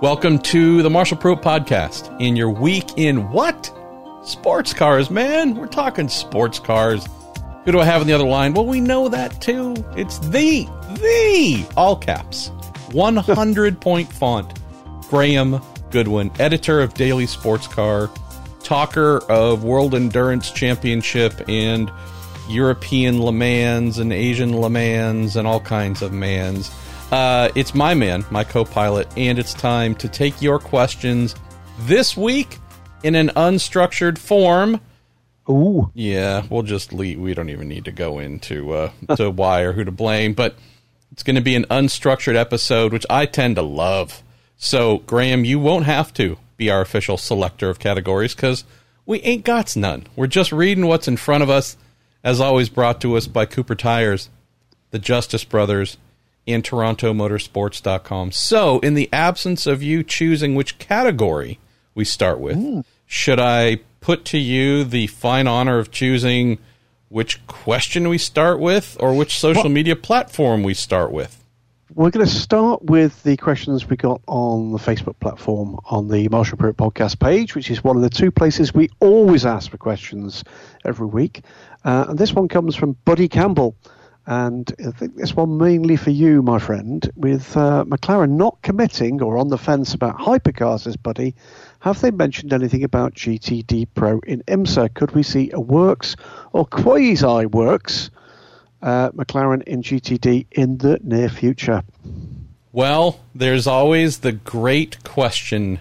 Welcome to the Marshall Pruett Podcast. In your week in what? Sports cars, man. We're talking sports cars. Who do I have on the other line? Well, we know that too. It's the, the, all caps, 100 point font, Graham Goodwin, editor of Daily Sports Car, talker of World Endurance Championship and European Le Mans and Asian Le Mans and all kinds of mans. Uh, it's my man, my co pilot, and it's time to take your questions this week in an unstructured form. Ooh. Yeah, we'll just leave. We don't even need to go into uh, to why or who to blame, but it's going to be an unstructured episode, which I tend to love. So, Graham, you won't have to be our official selector of categories because we ain't got none. We're just reading what's in front of us, as always, brought to us by Cooper Tires, the Justice Brothers, and TorontoMotorsports.com. So, in the absence of you choosing which category we start with, Mm. should I put to you the fine honor of choosing which question we start with or which social What- media platform we start with? We're going to start with the questions we got on the Facebook platform on the Marshall Pruett podcast page, which is one of the two places we always ask for questions every week. Uh, and this one comes from Buddy Campbell. And I think this one mainly for you, my friend, with uh, McLaren not committing or on the fence about hypercars, says Buddy. Have they mentioned anything about GTD Pro in IMSA? Could we see a works or quasi works uh, McLaren in GTD in the near future? Well, there's always the great question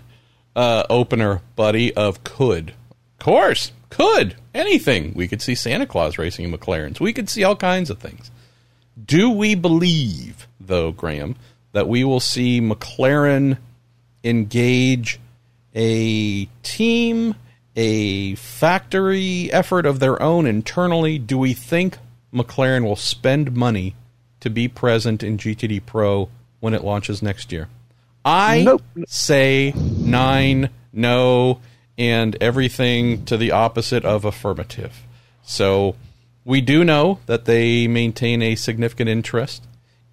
uh, opener, buddy, of could. Of course, could. Anything. We could see Santa Claus racing in McLarens. We could see all kinds of things. Do we believe, though, Graham, that we will see McLaren engage a team, a factory effort of their own internally? Do we think McLaren will spend money to be present in GTD Pro when it launches next year? I Nope. say nine, no, and everything to the opposite of affirmative. So we do know that they maintain a significant interest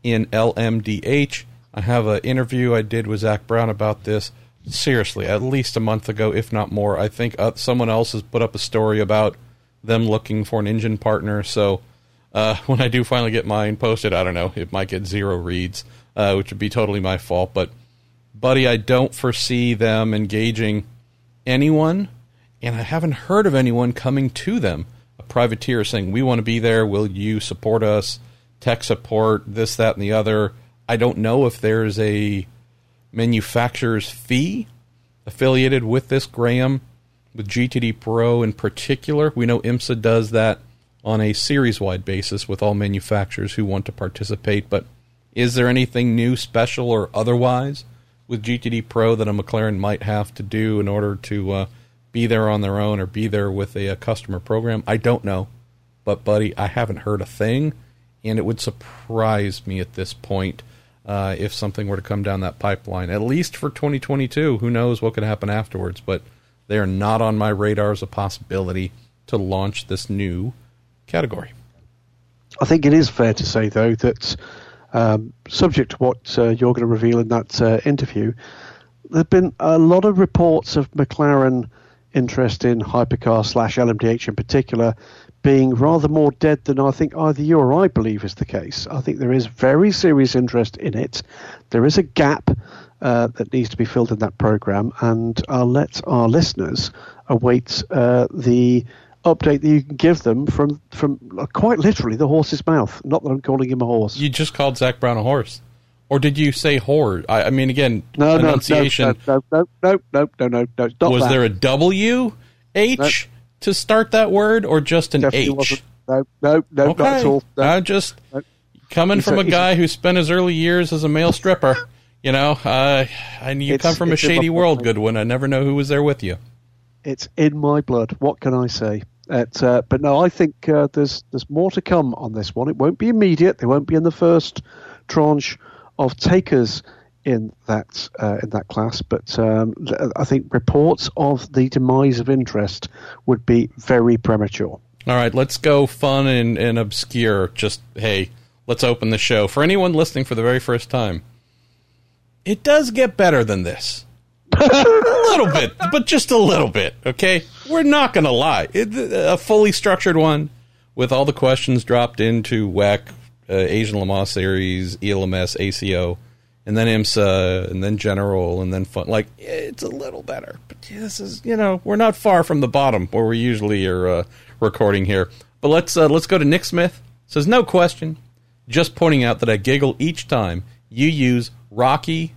in LMDH. I have an interview I did with Zak Brown about this. Seriously, at least a month ago, if not more. I think uh, someone else has put up a story about them looking for an engine partner. So uh, when I do finally get mine posted, I don't know, it might get zero reads, uh, which would be totally my fault. But, buddy, I don't foresee them engaging anyone, and I haven't heard of anyone coming to them. A privateer saying, We want to be there. Will you support us? Tech support, this, that, and the other. I don't know if there's a manufacturer's fee affiliated with this, Graham, with GTD Pro in particular. We know IMSA does that on a series wide basis with all manufacturers who want to participate, but is there anything new, special, or otherwise with GTD Pro that a McLaren might have to do in order to uh, be there on their own or be there with a, a customer program? I don't know. But, buddy, I haven't heard a thing, and it would surprise me at this point uh, if something were to come down that pipeline, at least for 2022. Who knows what could happen afterwards, but they are not on my radar as a possibility to launch this new category. I think it is fair to say, though, that um, subject to what uh, you're going to reveal in that uh, interview, there have been a lot of reports of McLaren interest in hypercar slash LMDH in particular being rather more dead than I think either you or I believe is the case. I think there is very serious interest in it. There is a gap uh, that needs to be filled in that program, and I'll let our listeners await uh, the update that you can give them from from quite literally the horse's mouth. Not that I'm calling him a horse. You just called Zak Brown a horse. Or did you say whore? I, I mean, again, no, no, no, no, no, no, no, no, no. Not was that. there a W H to start that word, or just an Definitely H? wasn't. No, no, no, okay, not at all. No. I just coming from a- a guy who spent his early years as a male stripper. You know, uh, and you It's- come from a it's in my shady world. Goodwin. I never know who was there with you. it's in my blood. What can I say? It, uh, but no, I think uh, there's there's more to come on this one. It won't be immediate. They won't be in the first tranche of takers in that uh, in that class. But um, I think reports of the demise of interest would be very premature. All right, let's go fun and, and obscure. Just hey, let's open the show for anyone listening for the very first time. it does get better than this. a little bit, but just a little bit. Okay, we're not going to lie. It, a fully structured one with all the questions dropped into WEC, uh, Asian Le Mans Series, ELMS, ACO, and then IMSA, and then General, and then Fun. Like it's a little better, but this is you know we're not far from the bottom where we usually are uh, recording here. But let's uh, let's go to Nick Smith. Says no question, just pointing out that I giggle each time you use Rocky,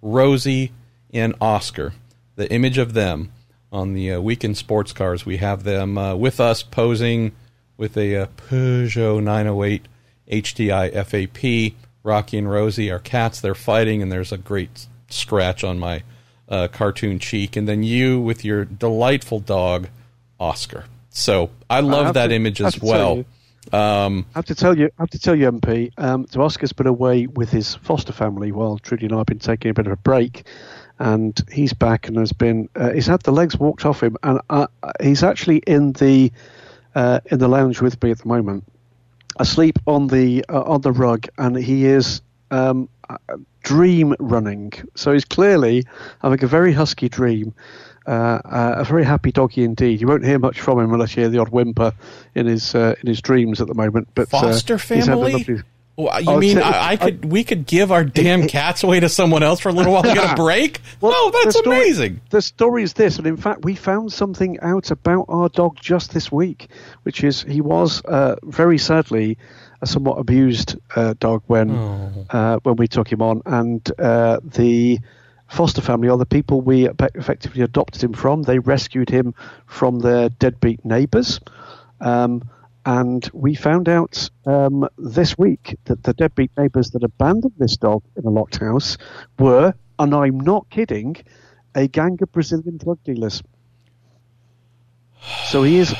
Rosie, and Oscar. The image of them on the uh, weekend sports cars. We have them uh, with us posing with a uh, Peugeot 908 HDI FAP. Rocky and Rosie are cats. They're fighting, and there's a great scratch on my uh, cartoon cheek. And then you with your delightful dog, Oscar. So I love I that to, image as well. Um, I have to tell you, I have to tell you, MP. Um, so Oscar's been away with his foster family while Trudy and I have been taking a bit of a break, and he's back and has been. Uh, he's had the legs walked off him, and uh, he's actually in the uh, in the lounge with me at the moment, asleep on the uh, on the rug, and he is um, dream running. So he's clearly having a very husky dream uh, uh, a very happy doggy indeed. You won't hear much from him unless you hear the odd whimper in his uh, in his dreams at the moment. But uh, foster family. Well, you mean I, I, could? I, we could give our damn cats away to someone else for a little while to get a break? well, no, that's the story, amazing. The story is this, and in fact, we found something out about our dog just this week, which is he was uh, very sadly a somewhat abused uh, dog when oh. when we took him on, and the foster family or the people we effectively adopted him from. They rescued him from their deadbeat neighbours. Um, and we found out um, this week that the deadbeat neighbours that abandoned this dog in a locked house were, and I'm not kidding, a gang of Brazilian drug dealers. So he is,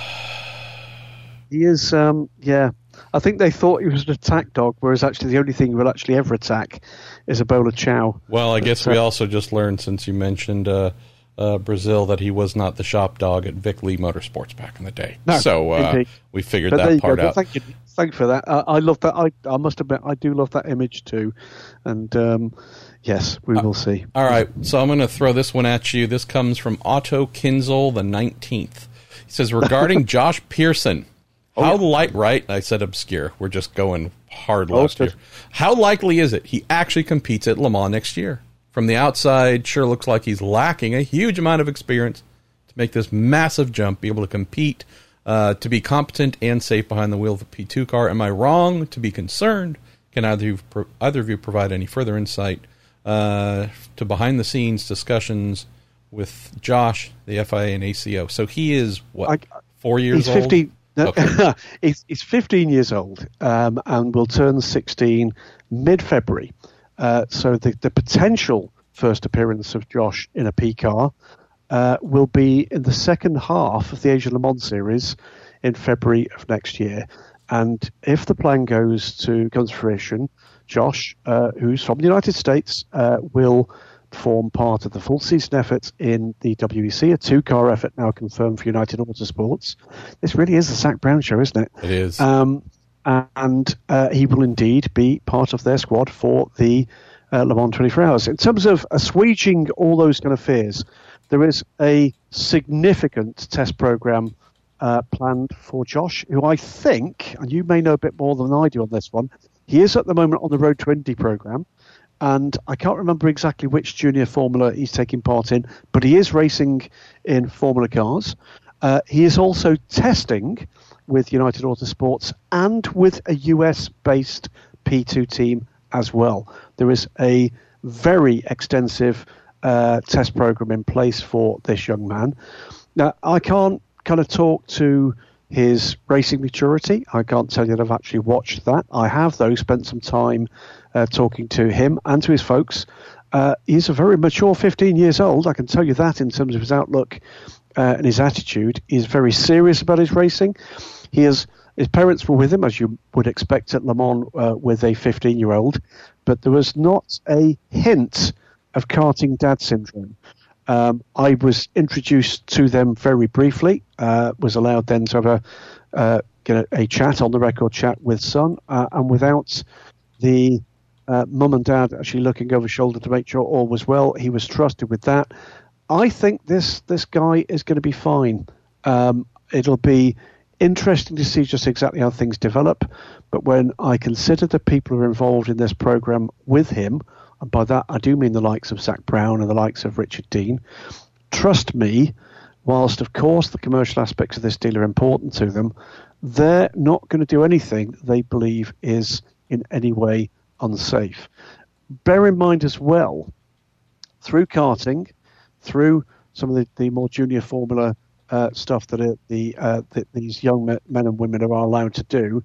he is, um, yeah. I think they thought he was an attack dog, whereas actually the only thing he will actually ever attack is a bowl of Chow. Well, I guess we also just learned since you mentioned uh, uh, Brazil that he was not the shop dog at Vic Lee Motorsports back in the day. No, so uh, we figured but that part out. Thank you, thank you for that. I love that. I, I must admit, I do love that image too. And um, yes, we uh, will see. All right, so I'm going to throw this one at you. This comes from Otto Kinzel, the 19th. He says regarding Josh Pearson. Oh, How light, right? I said obscure. We're just going hard oh, last year. How likely is it he actually competes at Le Mans next year? From the outside, sure looks like he's lacking a huge amount of experience to make this massive jump, be able to compete, uh, to be competent and safe behind the wheel of a P2 car. Am I wrong to be concerned? Can either of you, either of you provide any further insight uh, to behind the scenes discussions with Josh, the FIA and ACO? So he is what four years he's 50, old. Okay. he's, he's 15 years old um, and will turn 16 mid February. Uh, so the, the potential first appearance of Josh in a P car uh, will be in the second half of the Asian Le Mans series in February of next year. And if the plan goes to comes to fruition, Josh, uh, who's from the United States, uh, will form part of the full season effort in the WEC, a two car effort now confirmed for United Autosports. This really is the Zak Brown show, isn't it? It is. Um, and uh, he will indeed be part of their squad for the uh, Le Mans 24 Hours. In terms of assuaging all those kind of fears, there is a significant test program uh, planned for Josh, who I think, and you may know a bit more than I do on this one, he is at the moment on the Road to Indy program and I can't remember exactly which junior formula he's taking part in, but he is racing in formula cars. Uh, he is also testing with United Autosports and with a US based P2 team as well. There is a very extensive uh, test program in place for this young man. Now, I can't kind of talk to his racing maturity. I can't tell you that I've actually watched that. I have, though, spent some time uh, talking to him and to his folks. Uh, he's a very mature 15 years old. I can tell you that in terms of his outlook uh, and his attitude. He's very serious about his racing. He his parents were with him, as you would expect at Le Mans uh, with a 15 year old, but there was not a hint of karting dad syndrome. Um, I was introduced to them very briefly, uh, was allowed then to have a, uh, a, chat on the record chat with Son, uh, and without the uh, mum and dad actually looking over shoulder to make sure all was well. He was trusted with that. I think this this guy is going to be fine. Um, it'll be interesting to see just exactly how things develop. But when I consider the people who are involved in this program with him, and by that I do mean the likes of Zak Brown and the likes of Richard Dean, trust me, whilst of course the commercial aspects of this deal are important to them, they're not going to do anything they believe is in any way unsafe. Bear in mind as well, through karting, through some of the, the more junior formula uh, stuff that, are, the, uh, that these young men and women are allowed to do,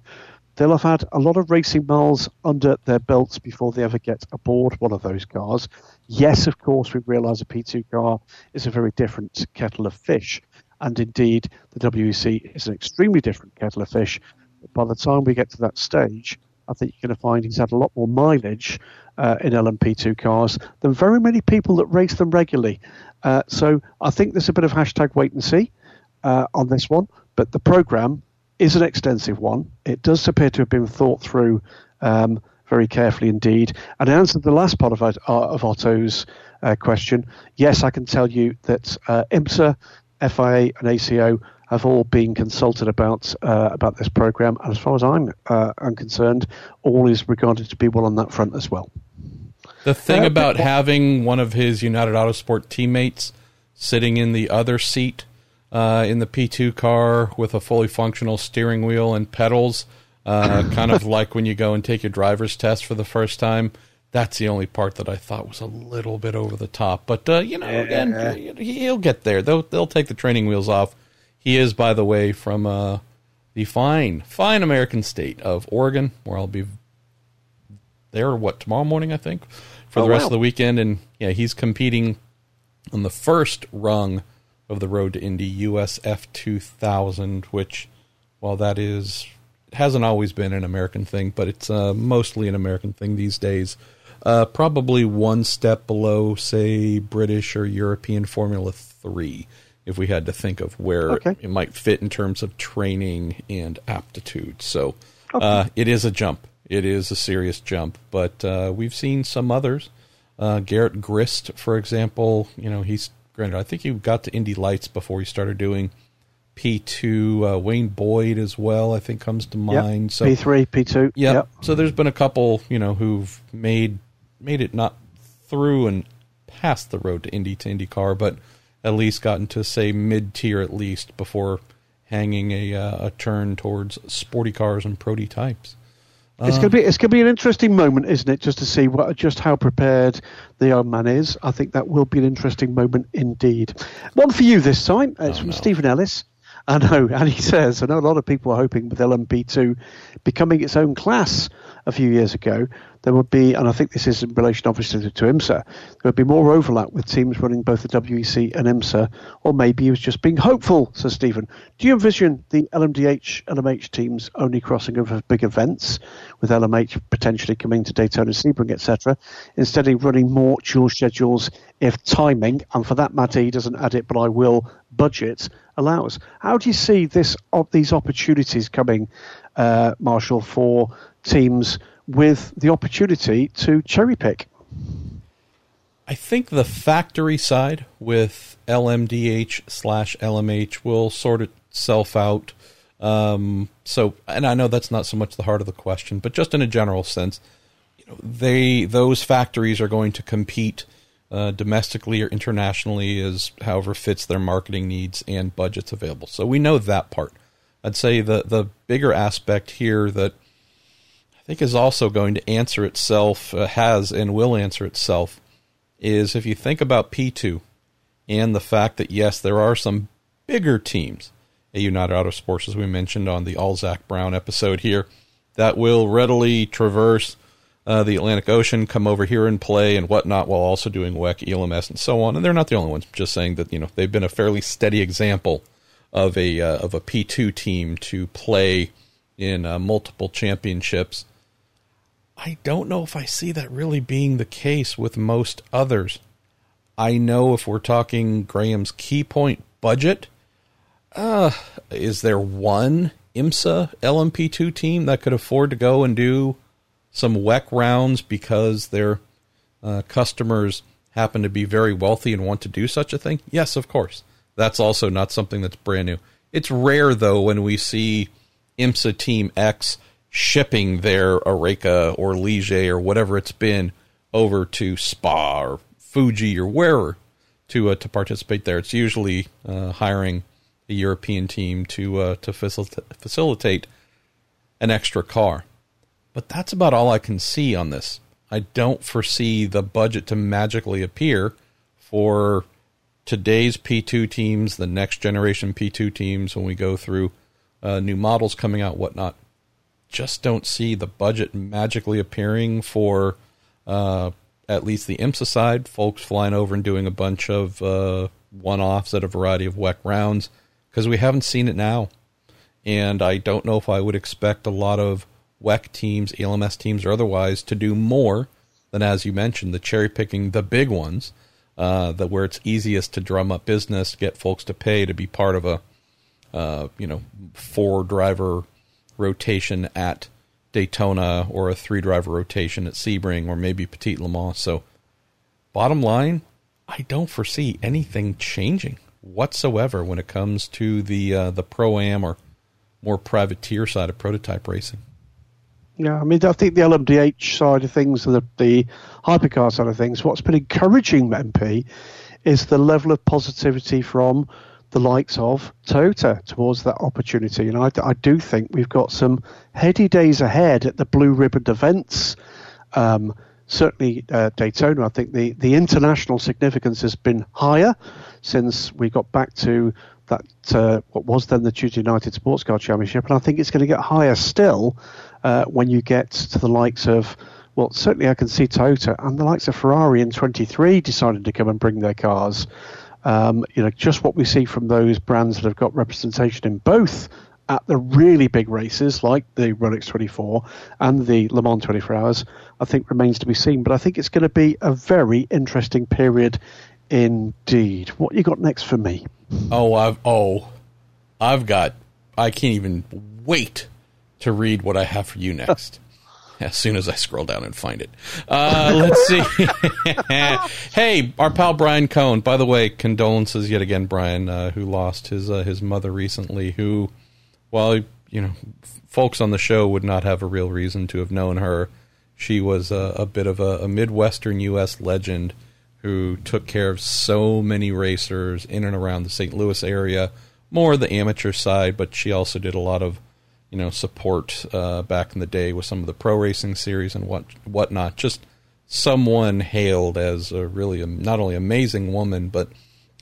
they'll have had a lot of racing miles under their belts before they ever get aboard one of those cars. Yes, of course, we realise a P2 car is a very different kettle of fish. And indeed, the WEC is an extremely different kettle of fish. But by the time we get to that stage, I think you're going to find he's had a lot more mileage uh, in LMP2 cars than very many people that race them regularly. Uh, so I think there's a bit of hashtag wait and see uh, on this one, but the program is an extensive one. It does appear to have been thought through um, very carefully indeed. And in answer to the last part of, of Otto's uh, question, yes, I can tell you that uh, IMSA, FIA, and ACO have all been consulted about uh, about this program, and as far as I'm uh, I'm concerned, all is regarded to be well on that front as well. The thing uh, about having one of his United Autosport teammates sitting in the other seat uh, in the P2 car with a fully functional steering wheel and pedals, uh, kind of like when you go and take your driver's test for the first time. That's the only part that I thought was a little bit over the top, but uh, you know, again, he'll get there. They'll they'll take the training wheels off he is, by the way, from uh, the fine, fine American state of Oregon, where I'll be there, what, tomorrow morning, I think, for oh, the rest wow. of the weekend. And yeah, he's competing on the first rung of the road to Indy, USF 2000, which, while that is, it hasn't always been an American thing, but it's uh, mostly an American thing these days. Uh, probably one step below, say, British or European Formula 3 if we had to think of where okay. it might fit in terms of training and aptitude. So okay. uh, it is a jump. It is a serious jump, but uh, we've seen some others. Uh, Garett Grist, for example, you know, he's granted. I think he got to Indy Lights before he started doing P two. Uh, Wayne Boyd as well, I think, comes to mind. Yep. So P three, P two. Yep. So there's been a couple, you know, who've made made it not through and past the road to Indy to IndyCar, but at least gotten to say mid tier at least before hanging a uh, a turn towards sporty cars and prototypes. It's gonna um, be it's gonna be an interesting moment, isn't it? Just to see what just how prepared the young man is. I think that will be an interesting moment indeed. One for you this time. It's oh, from no. Stephen Ellis. I know, and he says, I know a lot of people are hoping with LMP2 becoming its own class a few years ago, there would be, and I think this is in relation obviously to, to IMSA, there would be more overlap with teams running both the WEC and IMSA, or maybe he was just being hopeful, says Stephen. Do you envision the LMDH, LMH teams only crossing over big events, with LMH potentially coming to Daytona, Sebring, etc., instead of running more dual schedules if timing, and for that matter, he doesn't add it, but I will, budget allows? How do you see this these opportunities coming, uh, Marshall, for teams with the opportunity to cherry pick? I think the factory side with LMDH slash LMH will sort itself out. Um, so, and I know that's not so much the heart of the question, but just in a general sense, you know, they those factories are going to compete uh, domestically or internationally as however fits their marketing needs and budgets available. So we know that part. I'd say the the bigger aspect here that I think is also going to answer itself, uh, has and will answer itself, is if you think about P2 and the fact that, yes, there are some bigger teams at United Autosports, as we mentioned on the All Zak Brown episode here, that will readily traverse uh, the Atlantic Ocean, come over here and play and whatnot, while also doing WEC, ELMS, and so on. And they're not the only ones. just saying that you know they've been a fairly steady example of a uh, of a P two team to play in uh, multiple championships I don't know if I see that really being the case with most others. I know if we're talking Graham's key point budget, uh, is there one IMSA LMP2 team that could afford to go and do some WEC rounds because their uh, customers happen to be very wealthy and want to do such a thing? Yes, of course. That's also not something that's brand new. It's rare, though, when we see IMSA Team X shipping their Oreca or Ligier or whatever it's been over to Spa or Fuji or wherever to uh, to participate there. It's usually uh, hiring a European team to uh, to facil- facilitate an extra car. But that's about all I can see on this. I don't foresee the budget to magically appear for today's P2 teams, the next generation P2 teams, when we go through uh, new models coming out, whatnot. Just don't see the budget magically appearing for uh, at least the IMSA side, folks flying over and doing a bunch of uh, one offs at a variety of WEC rounds, because we haven't seen it now. And I don't know if I would expect a lot of WEC teams, ELMS teams, or otherwise to do more than, as you mentioned, the cherry picking the big ones, uh, that where it's easiest to drum up business, get folks to pay to be part of a, uh, you know, four driver rotation at Daytona or a three driver rotation at Sebring or maybe Petit Le Mans. So, bottom line, I don't foresee anything changing whatsoever when it comes to the uh, the pro am or more privateer side of prototype racing. Yeah, I mean, I think the LMDH side of things the, the hypercar side of things, what's been encouraging MP is the level of positivity from the likes of Toyota towards that opportunity. And I, I do think we've got some heady days ahead at the Blue Ribbon events. Um, certainly uh, Daytona, I think the, the international significance has been higher since we got back to that uh, what was then the Tudor United Sports Car Championship, and I think it's going to get higher still uh, when you get to the likes of well, certainly I can see Toyota and the likes of Ferrari in 23 deciding to come and bring their cars. Um, you know, just what we see from those brands that have got representation in both at the really big races like the Rolex 24 and the Le Mans 24 Hours, I think remains to be seen. But I think it's going to be a very interesting period indeed. What you got next for me? Oh, I've oh, I've got. I can't even wait to read what I have for you next. as soon as I scroll down and find it. Uh, let's see. hey, our pal Brian Cohn. By the way, condolences yet again, Brian, uh, who lost his uh, his mother recently. Who, while you know, folks on the show would not have a real reason to have known her. She was a, a bit of a, a midwestern U.S. legend who took care of so many racers in and around the St. Louis area, more the amateur side, but she also did a lot of you know support uh, back in the day with some of the pro racing series and what whatnot. Just someone hailed as a really not only amazing woman, but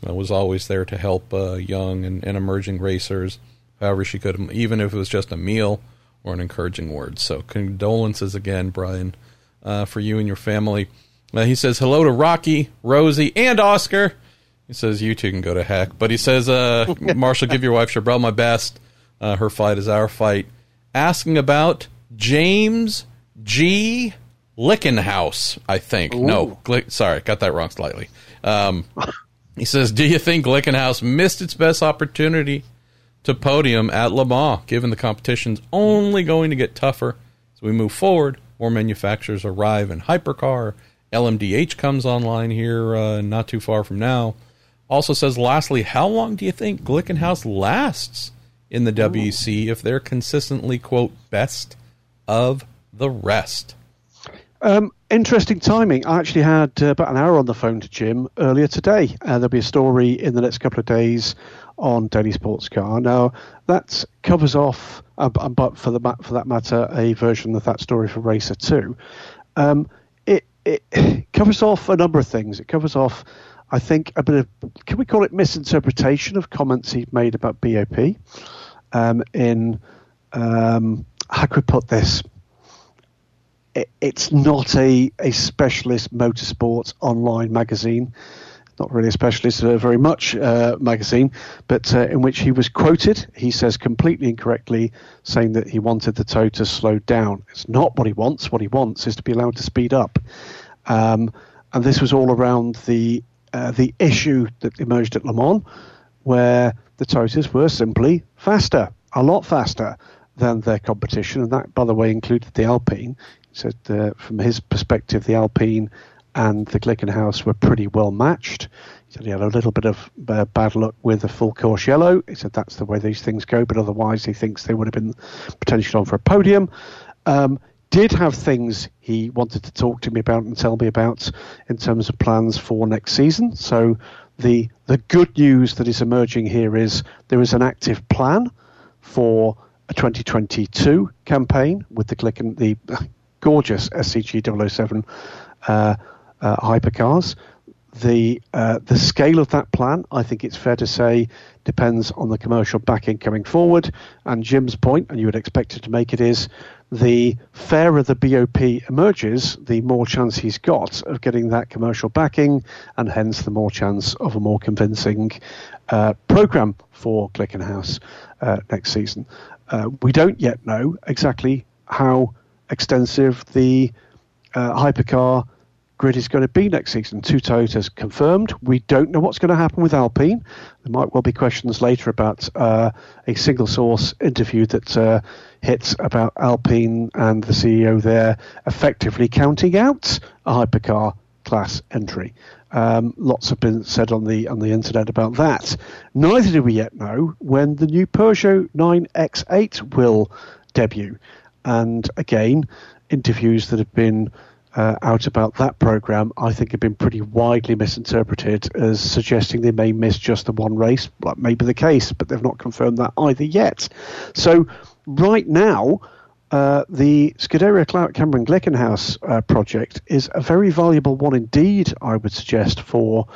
uh, was always there to help uh, young and, and, emerging racers, however she could, even if it was just a meal or an encouraging word. So condolences again, Brian, uh, for you and your family. Uh, he says hello to Rocky, Rosie, and Oscar. He says you two can go to heck, but he says, uh, Marshall, give your wife Chabrel my best. Uh, her fight is our fight. Asking about James G. Lickenhouse, I think. Ooh. No, Gl- sorry, got that wrong slightly. Um, he says, Do you think Glickenhaus missed its best opportunity to podium at Le Mans, given the competition's only going to get tougher as we move forward? More manufacturers arrive in hypercar. LMDH comes online here uh, not too far from now. Also says, lastly, how long do you think Glickenhaus lasts? In the WEC if they're consistently, quote, best of the rest? Um, interesting timing. I actually had uh, about an hour on the phone to Jim earlier today. Uh, there'll be a story in the next couple of days on Daily Sports Car. Now that covers off, uh, but for the for that matter, a version of that story for Racer too. Um, it, it covers off a number of things. It covers off, I think, a bit of can we call it misinterpretation of comments he made about BOP um, in um, how could we put this? It, it's not a, a specialist motorsports online magazine, not really a specialist, uh, very much uh, magazine, but uh, in which he was quoted. He says completely incorrectly, saying that he wanted the tow to slow down. It's not what he wants. What he wants is to be allowed to speed up. Um, and this was all around the uh, the issue that emerged at Le Mans, where the Toyotas were simply faster, a lot faster than their competition, and that, by the way, included the Alpine. He said uh, from his perspective, the Alpine and the Glickenhaus were pretty well matched. He said he had a little bit of uh, bad luck with the full course yellow. He said that's the way these things go, but otherwise he thinks they would have been potentially on for a podium. Um, did have things he wanted to talk to me about and tell me about in terms of plans for next season. So the the good news that is emerging here is there is an active plan for a 2022 campaign with the Glicken the gorgeous SCG 007 uh, uh, hypercars. The uh, the scale of that plan, I think it's fair to say, depends on the commercial backing coming forward. And Jim's point, and you would expect it to make it, is the fairer the BOP emerges, the more chance he's got of getting that commercial backing, and hence the more chance of a more convincing uh, program for Glickenhaus uh, next season. Uh, we don't yet know exactly how extensive the uh, hypercar grid is going to be next season. Two Toyotas confirmed. We don't know what's going to happen with Alpine. There might well be questions later about uh, a single source interview that uh, hits about Alpine and the CEO there effectively counting out a hypercar class entry. Um, lots have been said on the on the internet about that. Neither do we yet know when the new Peugeot 9X8 will debut. And again, interviews that have been uh, out about that program, I think have been pretty widely misinterpreted as suggesting they may miss just the one race. That may be the case, but they've not confirmed that either yet. So, right now, uh, the Scuderia Cameron Glickenhaus uh, project is a very valuable one indeed, I would suggest, for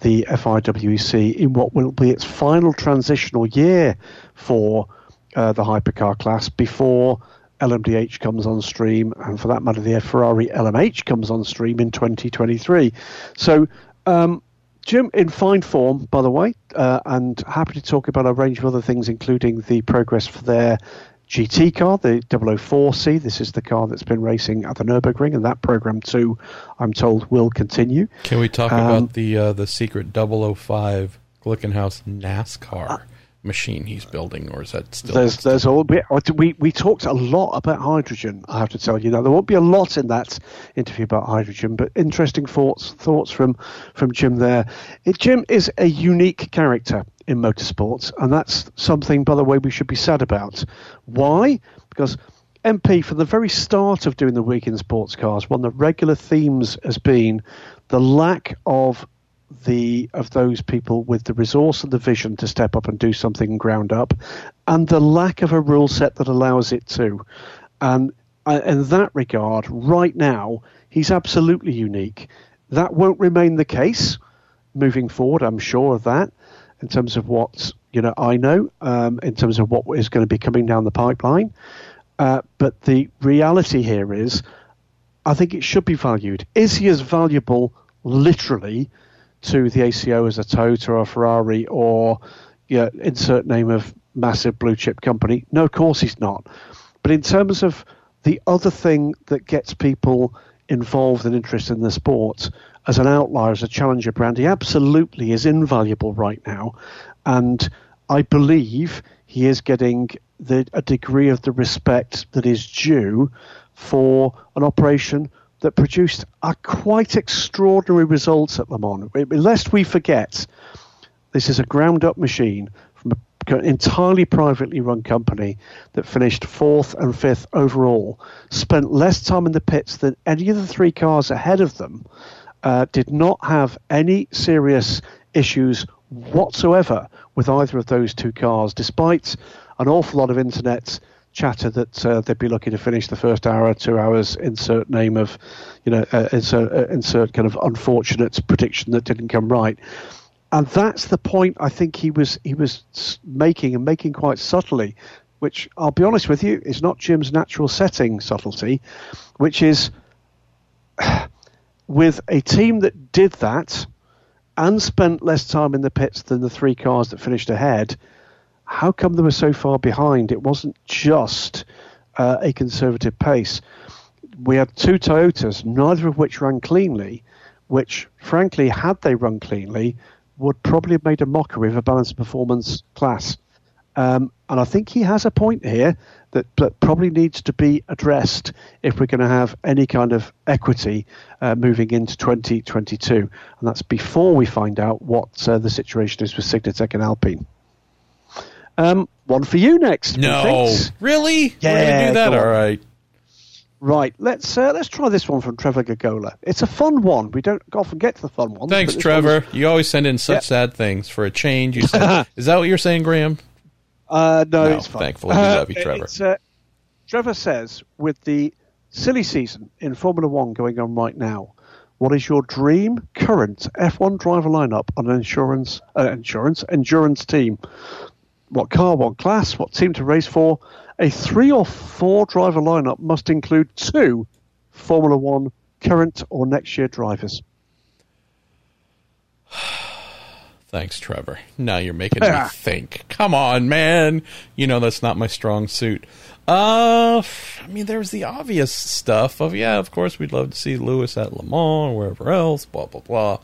the FIA WEC in what will be its final transitional year for uh, the hypercar class before LMDH comes on stream, and for that matter, the Ferrari LMH comes on stream in 2023. So, um, Jim, in fine form, by the way, uh, and happy to talk about a range of other things, including the progress for their GT car, the 004C. This is the car that's been racing at the Nürburgring, and that program too, I'm told, will continue. Can we talk um, about the uh, the secret 005 Glickenhaus NASCAR? Machine he's building, or is that still? There's there's all bit. Oh, we we talked a lot about hydrogen. I have to tell you now there won't be a lot in that interview about hydrogen, but interesting thoughts thoughts from from Jim there. It, Jim is a unique character in motorsports, and that's something, by the way, we should be sad about. Why? Because MP, from the very start of doing the week in sports cars, one of the regular themes has been the lack of the of those people with the resource and the vision to step up and do something ground up, and the lack of a rule set that allows it to. And uh, in that regard, right now, he's absolutely unique. That won't remain the case moving forward. I'm sure of that. In terms of what you know, I know um, in terms of what is going to be coming down the pipeline. Uh, but the reality here is, I think it should be valued. Is he as valuable, literally? To the ACO as a Toyota or a Ferrari or yeah, insert name of massive blue chip company. No, of course he's not. But in terms of the other thing that gets people involved and interested in the sport as an outlier, as a challenger brand, he absolutely is invaluable right now. And I believe he is getting the, a degree of the respect that is due for an operation that produced quite extraordinary results at Le Mans. Lest we forget, this is a ground up machine from an entirely privately run company that finished fourth and fifth overall, spent less time in the pits than any of the three cars ahead of them, uh, did not have any serious issues whatsoever with either of those two cars, despite an awful lot of internet chatter that uh, they'd be lucky to finish the first hour, two hours, insert name of, you know, uh, insert, uh, insert kind of unfortunate prediction that didn't come right. And that's the point I think he was he was making and making quite subtly, which I'll be honest with you is not Jim's natural setting subtlety, which is with a team that did that and spent less time in the pits than the three cars that finished ahead how come they were so far behind? It wasn't just uh, a conservative pace. We had two Toyotas, neither of which ran cleanly, which, frankly, had they run cleanly, would probably have made a mockery of a balanced performance class. Um, and I think he has a point here that, that probably needs to be addressed if we're going to have any kind of equity uh, moving into 2022. And that's before we find out what uh, the situation is with Signatech and Alpine. Um, one for you next. No, really? Yeah, We're do that. All right. Right, let's uh, let's try this one from Trevor Gagola. It's a fun one. We don't often get to the fun ones. Thanks, Trevor. one's- You always send in such Yeah. sad things. For a change, you said. is that what you're saying, Graham? Uh, no, No, it's fine. thankfully, we love you, Uh, Trevor. it's, uh, Trevor says, with the silly season in Formula One going on right now, what is your dream current F1 driver lineup on an insurance, uh, insurance, endurance team? What car, what class, what team to race for? A three or four driver lineup must include two Formula One current or next year drivers. Thanks, Trevor. Now you're making me think. Come on, man. You know that's not my strong suit. Uh, I mean, there's the obvious stuff of yeah, of course we'd love to see Lewis at Le Mans or wherever else. Blah blah blah.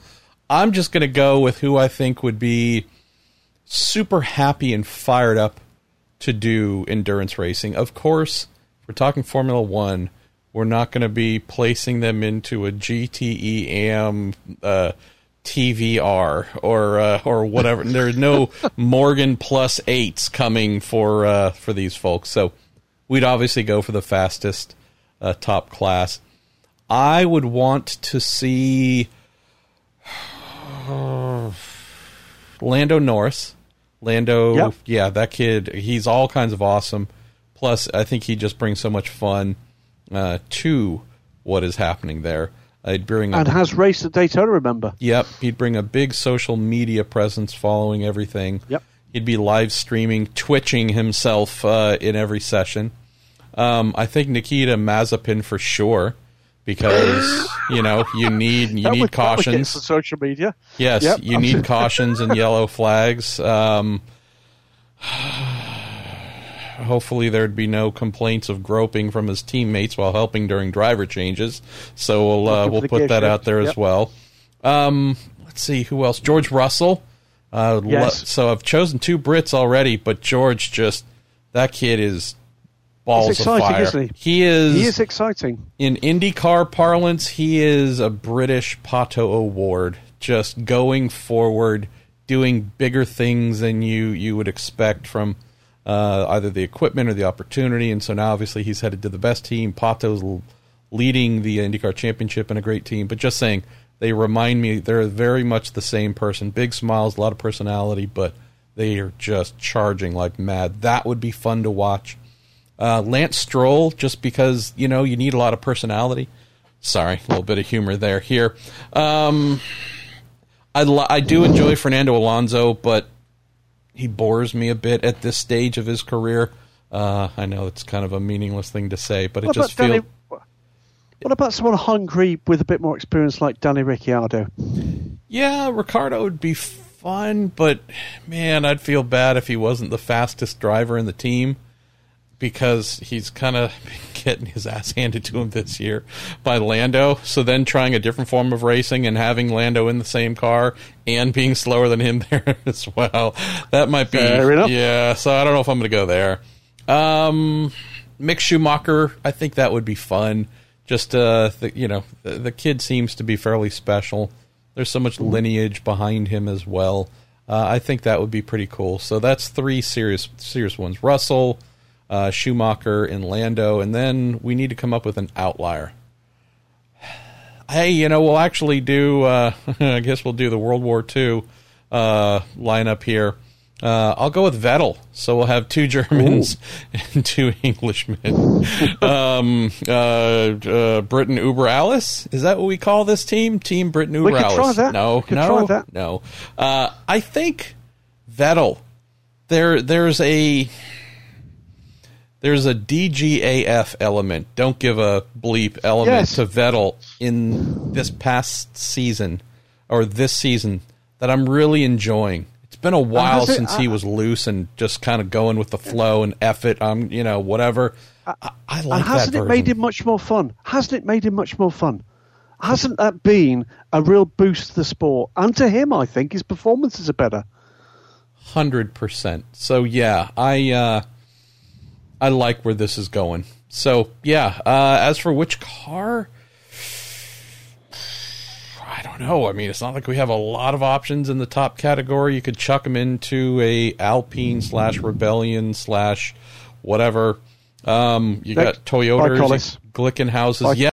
I'm just gonna go with who I think would be super happy and fired up to do endurance racing. Of course, if we're talking Formula One. We're not going to be placing them into a GTE AM uh, TVR or uh, or whatever. There's no Morgan plus eights coming for uh, for these folks. So we'd obviously go for the fastest uh, top class. I would want to see Lando Norris. Lando, Yep. yeah, that kid, he's all kinds of awesome. Plus, I think he just brings so much fun uh, to what is happening there. I'd bring a And has raced at Daytona, remember? Yep, he'd bring a big social media presence following everything. Yep. He'd be live streaming, twitching himself uh, in every session. Um, I think Nikita Mazepin for sure, because you know you need you That need would cautions. social media. Yes, Yep. you need cautions and yellow flags. Um, hopefully, there'd be no complaints of groping from his teammates while helping during driver changes. So we'll uh, we'll put that out there as well. Um, let's see who else. George Russell. Uh, Yes. le- so I've chosen two Brits already, but George just that kid is balls He's of exciting, fire. isn't He he is He is exciting. in IndyCar parlance, he is a British Pato O'Ward, just going forward, doing bigger things than you you would expect from uh, either the equipment or the opportunity. And so now, obviously, he's headed to the best team. Pato's leading the IndyCar Championship in a great team. But just saying, they remind me they're very much the same person. Big smiles, a lot of personality, but they are just charging like mad. That would be fun to watch. Uh, Lance Stroll, just because you know you need a lot of personality. Sorry, a little bit of humor there. Here, um, I li- I do enjoy Fernando Alonso, but he bores me a bit at this stage of his career. Uh, I know it's kind of a meaningless thing to say, but it What just feels. What about someone hungry with a bit more experience like Danny Ricciardo? Yeah, Ricciardo would be fun, but man, I'd feel bad if he wasn't the fastest driver in the team because he's kind of getting his ass handed to him this year by Lando. So then trying a different form of racing and having Lando in the same car and being slower than him there as well. That might be yeah, so I don't know if I'm going to go there. Um Mick Schumacher, I think that would be fun. Just uh the, you know, the, the kid seems to be fairly special. There's so much lineage behind him as well. Uh, I think that would be pretty cool. So that's three serious serious ones: Russell, uh, Schumacher, and Lando. And then we need to come up with an outlier. Hey, you know, we'll actually do. Uh, I guess we'll do the World War II uh, lineup here. Uh, I'll go with Vettel. So we'll have two Germans and two Englishmen. um, uh, uh, Britain Uber Alice. Is that what we call this team? Team Britain Uber Alice. No, no, no. Uh, I think Vettel. There, there's a there's a DGAF element. Don't give a bleep element Yes. to Vettel in this past season or this season that I'm really enjoying. It's been a while since he was loose and just kind of going with the flow and F it, um, you know, whatever. I, I like that. and that hasn't it made him much more fun? Hasn't it made him much more fun? Hasn't that been a real boost to the sport? And to him, I think his performances are better. Hundred percent. So yeah, I uh, I like where this is going. So yeah, uh, as for which car, I don't know. I mean, it's not like we have a lot of options in the top category. You could chuck them into a Alpine slash Rebellion slash whatever. Um, you got Toyotas, Glickenhauses. Yeah.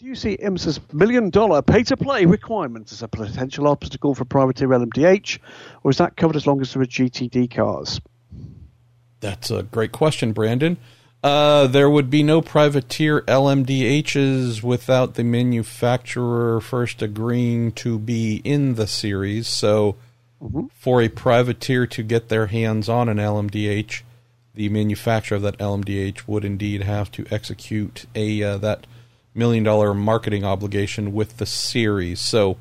Do you see IMSA's million dollar pay to play requirement as a potential obstacle for privateer LMDH, or is that covered as long as there are GTD cars? That's a great question, Brandon. Uh, there would be no privateer LMDHs without the manufacturer first agreeing to be in the series. So, mm-hmm. for a privateer to get their hands on an LMDH, the manufacturer of that LMDH would indeed have to execute a uh, that million dollar marketing obligation with the series. So,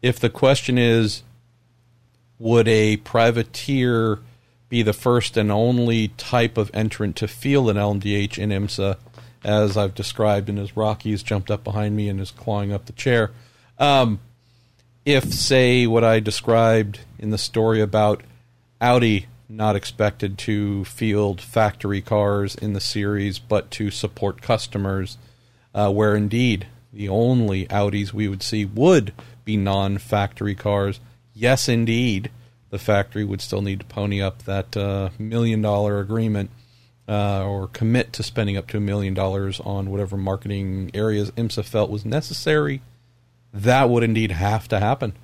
if the question is, would a privateer be the first and only type of entrant to field an LMDH in IMSA, as I've described, and as Rocky's jumped up behind me and is clawing up the chair. Um, if, say, what I described in the story about Audi not expected to field factory cars in the series, but to support customers, uh, where indeed the only Audis we would see would be non factory cars. Yes, indeed the factory would still need to pony up that uh, million dollar agreement uh, or commit to spending up to a million dollars on whatever marketing areas IMSA felt was necessary. That would indeed have to happen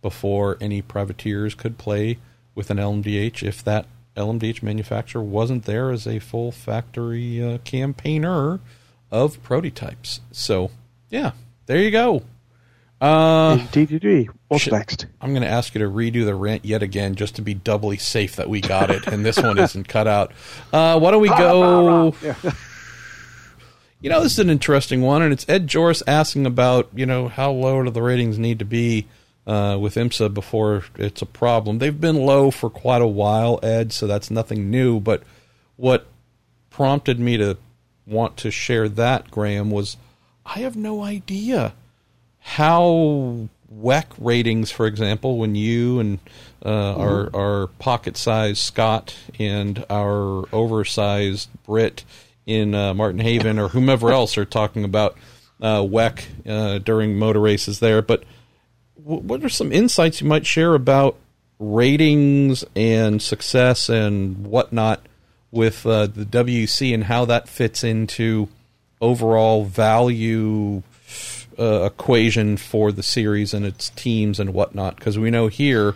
before any privateers could play with an LMDH if that LMDH manufacturer wasn't there as a full factory uh, campaigner of prototypes. So, yeah, there you go. Uh, DDD. What's should, next? I'm going to ask you to redo the rant yet again, just to be doubly safe that we got it, and this one isn't cut out. Uh, why don't we go? you know, this is an interesting one, and it's Ed Joris asking about you know how low do the ratings need to be uh, with IMSA before it's a problem. They've been low for quite a while, Ed, so that's nothing new. But what prompted me to want to share that, Graham, was I have no idea how WEC ratings, for example, when you and uh, mm-hmm. our, our pocket sized Scott and our oversized Brit in uh, Martin Haven or whomever else are talking about uh, WEC uh, during motor races there. But w- what are some insights you might share about ratings and success and whatnot with uh, the WC and how that fits into overall value uh, equation for the series and its teams and whatnot. Because we know here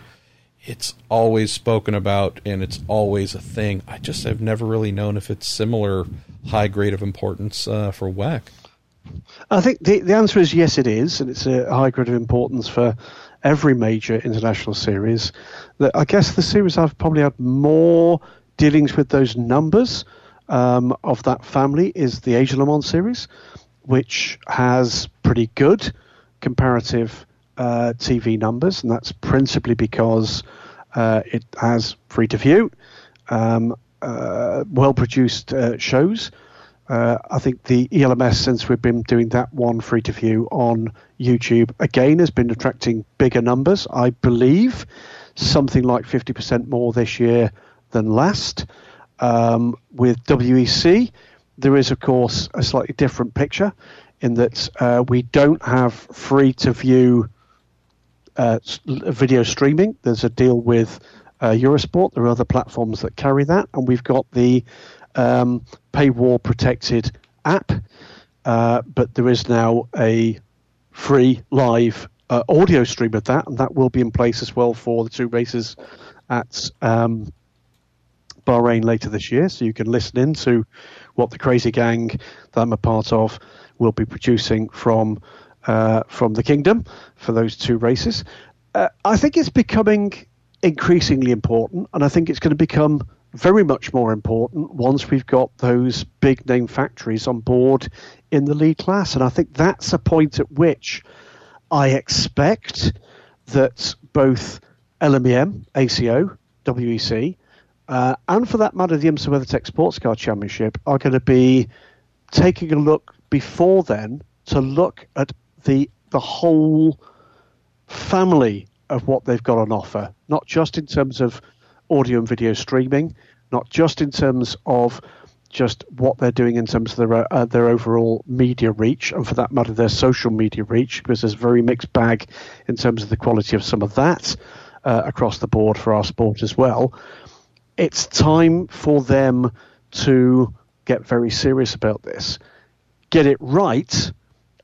it's always spoken about and it's always a thing. I just have never really known if it's similar high grade of importance uh, for WEC. I think the, the answer is yes, it is, and it's a high grade of importance for every major international series. I guess the series I've probably had more dealings with those numbers um, of that family is the Asia Le Mans series which has pretty good comparative uh, TV numbers, and that's principally because uh, it has free to view, um, uh, well produced uh, shows. Uh, I think the ELMS, since we've been doing that one free to view on YouTube, again has been attracting bigger numbers. I believe something like 50% more this year than last. Um, with WEC, there is, of course, a slightly different picture in that uh, we don't have free to view uh, video streaming. There's a deal with uh, Eurosport. There are other platforms that carry that, and we've got the um, paywall protected app. Uh, but there is now a free live uh, audio stream of that, and that will be in place as well for the two races at um, Bahrain later this year. So you can listen in to what the crazy gang that I'm a part of will be producing from uh, from the kingdom for those two races. Uh, I think it's becoming increasingly important, and I think it's going to become very much more important once we've got those big name factories on board in the lead class. And I think that's a point at which I expect that both LMEM, ACO, WEC, uh, and for that matter, the IMSA WeatherTech Sports Car Championship are going to be taking a look before then to look at the the whole family of what they've got on offer, not just in terms of audio and video streaming, not just in terms of just what they're doing in terms of their uh, their overall media reach, and for that matter, their social media reach, because there's a very mixed bag in terms of the quality of some of that uh, across the board for our sport as well. It's time for them to get very serious about this, get it right,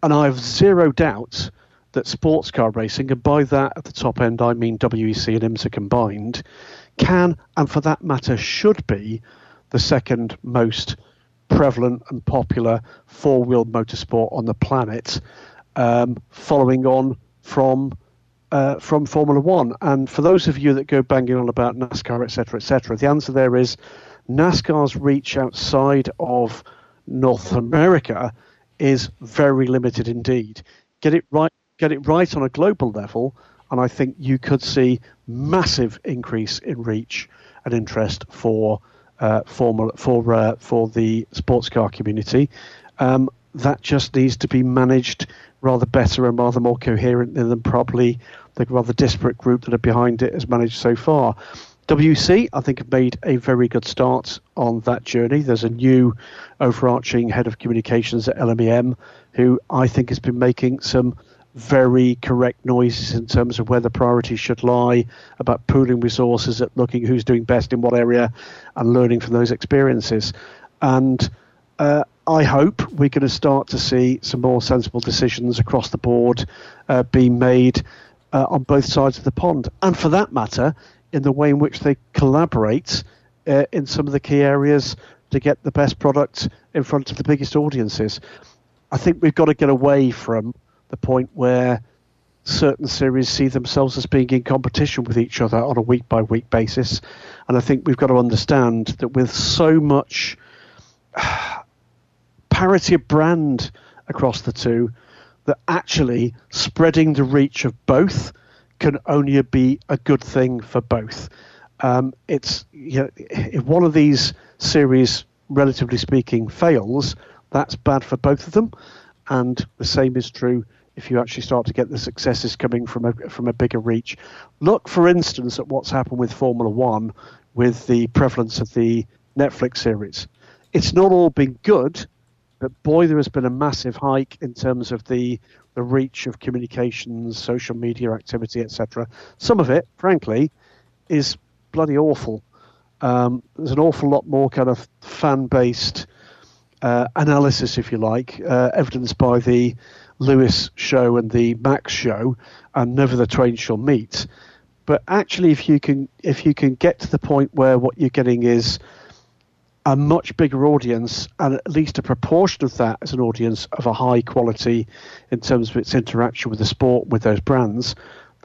and I have zero doubt that sports car racing, and by that at the top end I mean WEC and IMSA combined, can and for that matter should be the second most prevalent and popular four wheel motorsport on the planet, um, following on from. Uh, from Formula One, and for those of you that go banging on about NASCAR, etc., etc., the answer there is NASCAR's reach outside of North America is very limited indeed. Get it right, get it right on a global level, and I think you could see massive increase in reach and interest for uh, for for uh, for the sports car community. Um, that just needs to be managed rather better and rather more coherently than probably the rather disparate group that are behind it has managed so far. WC, I think, have made a very good start on that journey. There's a new overarching head of communications at LMEM who I think has been making some very correct noises in terms of where the priorities should lie, about pooling resources, at looking who's doing best in what area, and learning from those experiences. And uh, I hope we're going to start to see some more sensible decisions across the board uh, being made uh, on both sides of the pond. And for that matter, in the way in which they collaborate uh, in some of the key areas to get the best product in front of the biggest audiences. I think we've got to get away from the point where certain series see themselves as being in competition with each other on a week by week basis. And I think we've got to understand that with so much parity of brand across the two, that actually spreading the reach of both can only be a good thing for both. Um, it's you know, if one of these series, relatively speaking, fails, that's bad for both of them, and the same is true if you actually start to get the successes coming from a from a bigger reach. Look, for instance, at what's happened with Formula One with the prevalence of the Netflix series. It's not all been good, but boy, there has been a massive hike in terms of the the reach of communications, social media activity, etc. Some of it, frankly, is bloody awful. Um, there's an awful lot more kind of fan based uh, analysis, if you like, uh, evidenced by the Lewis show and the Max show, and never the twain shall meet. But actually, if you can if you can get to the point where what you're getting is a much bigger audience, and at least a proportion of that as an audience of a high quality in terms of its interaction with the sport, with those brands,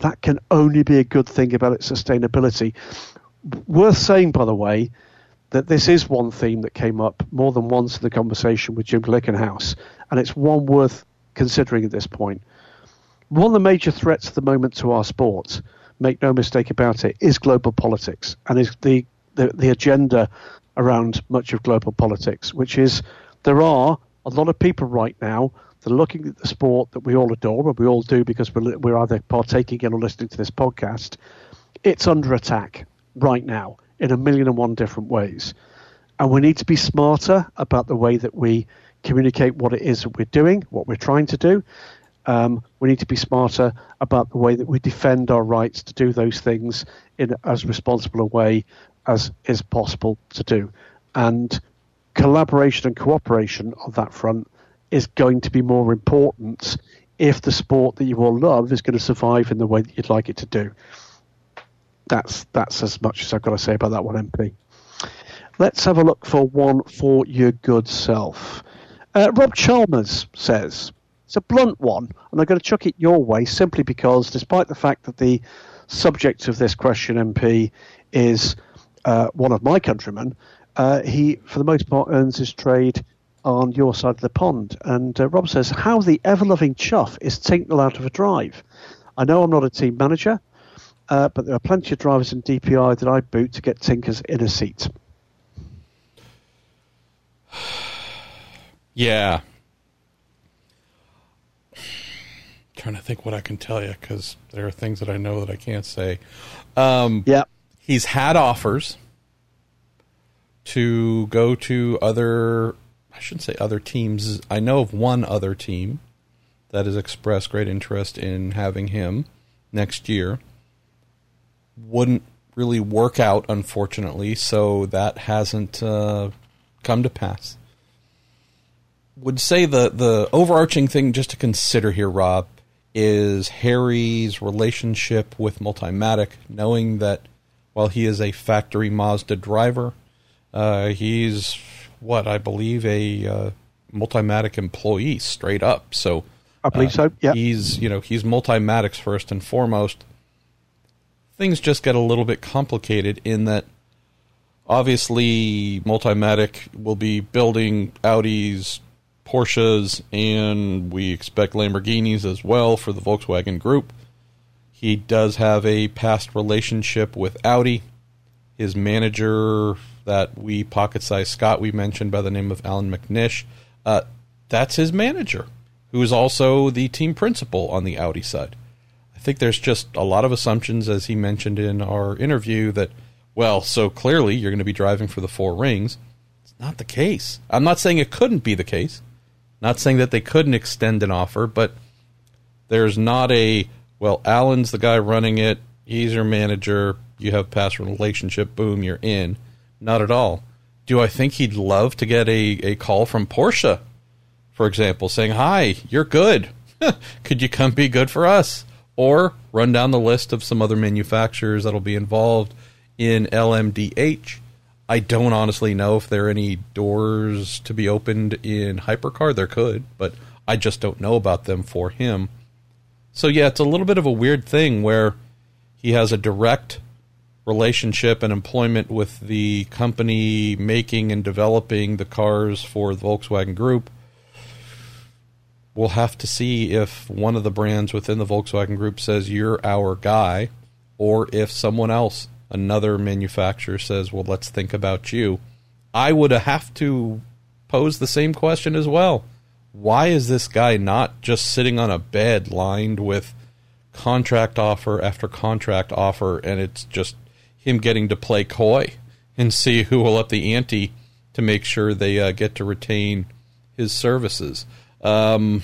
that can only be a good thing about its sustainability. Worth saying, by the way, that this is one theme that came up more than once in the conversation with Jim Glickenhaus, and it's one worth considering at this point. One of the major threats at the moment to our sport, make no mistake about it, is global politics and is the, the, the agenda around much of global politics, which is there are a lot of people right now that are looking at the sport that we all adore, and we all do because we're, we're either partaking in or listening to this podcast. It's under attack right now in a million and one different ways. And we need to be smarter about the way that we communicate what it is that we're doing, what we're trying to do. Um, we need to be smarter about the way that we defend our rights to do those things in as responsible a way as is possible to do. And collaboration and cooperation on that front is going to be more important if the sport that you all love is going to survive in the way that you'd like it to do. That's that's as much as I've got to say about that one, MP. Let's have a look for one for your good self. Uh, Rob Chalmers says it's a blunt one, and I'm going to chuck it your way simply because, despite the fact that the subject of this question, MP, is uh, one of my countrymen, uh, he, for the most part, earns his trade on your side of the pond. And uh, Rob says, How the ever loving chuff is Tincknell out of a drive? I know I'm not a team manager, uh, but there are plenty of drivers in DPI that I boot to get Tinkers in a seat. Yeah. trying to think what I can tell you because there are things that I know that I can't say. Um, yeah he's had offers. to go to other. I shouldn't say other teams. I know of one other team that has expressed great interest in having him next year. Wouldn't really work out, unfortunately, so that hasn't uh, come to pass. Would say the the overarching thing just to consider here, Rob, is Harry's relationship with Multimatic, knowing that while he is a factory Mazda driver, uh, he's what I believe a uh, Multimatic employee, straight up. So I believe so. Yeah, he's you know he's Multimatics first and foremost. Things just get a little bit complicated in that obviously Multimatic will be building Audis, Porsches, and we expect Lamborghinis as well for the Volkswagen Group. He does have a past relationship with Audi. His manager, that we pocket size Scott we mentioned by the name of Allan McNish, uh, that's his manager, who is also the team principal on the Audi side. I think there's just a lot of assumptions, as he mentioned in our interview, that, well, so clearly you're going to be driving for the four rings. It's not the case. I'm not saying it couldn't be the case. Not saying that they couldn't extend an offer, but there's not a well, Allan's the guy running it. He's your manager. You have past relationship. Boom, you're in. Not at all. Do I think he'd love to get a, a call from Porsche, for example, saying, Hi, you're good. Could you come be good for us? Or run down the list of some other manufacturers that'll be involved in LMDH. I don't honestly know if there are any doors to be opened in Hypercar. There could, but I just don't know about them for him. So yeah, it's a little bit of a weird thing where he has a direct relationship and employment with the company making and developing the cars for the Volkswagen Group. We'll have to see if one of the brands within the Volkswagen Group says you're our guy, or if someone else, another manufacturer, says, well, let's think about you. I would have to pose the same question as well why is this guy not just sitting on a bed lined with contract offer after contract offer and it's just him getting to play coy and see who will up the ante to make sure they uh, get to retain his services. Um,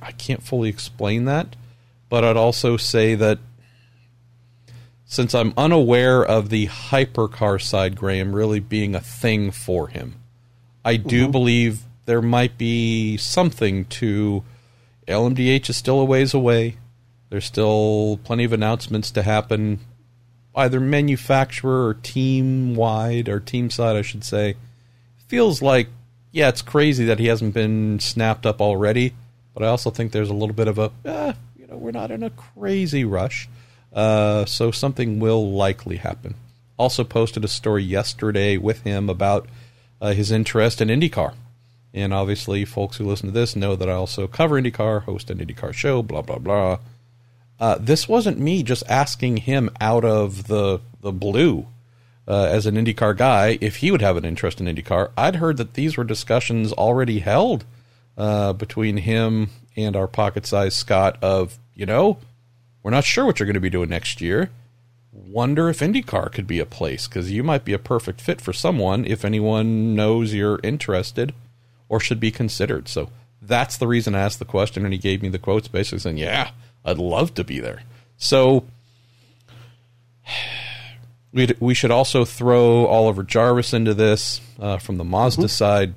I can't fully explain that, but I'd also say that since I'm unaware of the hypercar side, Graham, really being a thing for him, I do mm-hmm. believe there might be something to LMDH is still a ways away. There's still plenty of announcements to happen, either manufacturer or team wide or team side, I should say. Feels like, yeah, it's crazy that he hasn't been snapped up already, but I also think there's a little bit of a, eh, you know, we're not in a crazy rush. Uh, so something will likely happen. Also posted a story yesterday with him about uh, his interest in IndyCar and obviously, folks who listen to this know that I also cover IndyCar, host an IndyCar show, blah, blah, blah. Uh, this wasn't me just asking him out of the, the blue uh, as an IndyCar guy if he would have an interest in IndyCar. I'd heard that these were discussions already held uh, between him and our pocket sized Scott of, you know, we're not sure what you're going to be doing next year. Wonder if IndyCar could be a place because you might be a perfect fit for someone if anyone knows you're interested or should be considered. So that's the reason I asked the question, and he gave me the quotes basically saying, "Yeah, I'd love to be there." So we we should also throw Oliver Jarvis into this uh, from the Mazda mm-hmm. side.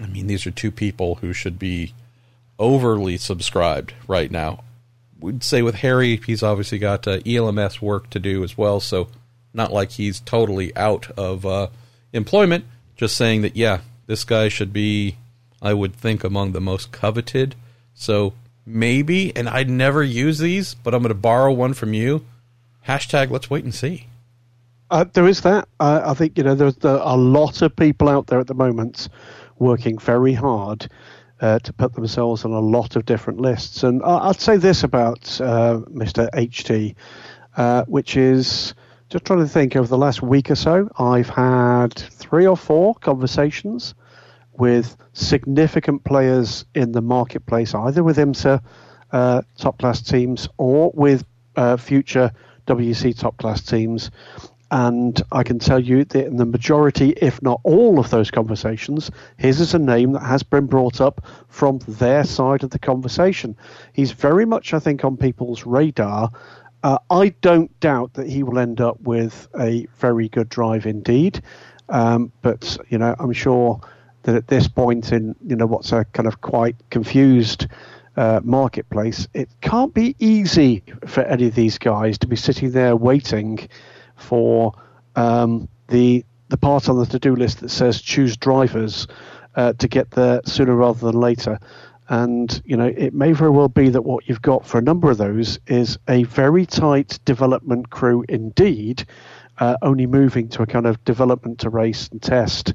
I mean, these are two people who should be overly subscribed right now. We'd say with Harry, he's obviously got uh, ELMS work to do as well, so not like he's totally out of uh, employment. Just saying that, yeah, this guy should be, I would think, among the most coveted. So maybe, and I'd never use these, but I'm going to borrow one from you. Hashtag let's wait and see. Uh, there is that. Uh, I think you know there's there a lot of people out there at the moment working very hard uh, to put themselves on a lot of different lists. And I'd say this about uh, Mr. HT, uh, which is just trying to think over the last week or so, I've had three or four conversations with significant players in the marketplace, either with IMSA uh, top class teams or with uh, future WC top class teams. And I can tell you that in the majority, if not all of those conversations, his is a name that has been brought up from their side of the conversation. He's very much, I think, on people's radar. Uh, I don't doubt that he will end up with a very good drive indeed. Um, but, you know, I'm sure that at this point in, you know, what's a kind of quite confused uh, marketplace, it can't be easy for any of these guys to be sitting there waiting for um, the the part on the to do list that says choose drivers uh, to get there sooner rather than later. And you know, it may very well be that what you've got for a number of those is a very tight development crew indeed, uh, only moving to a kind of development to race and test,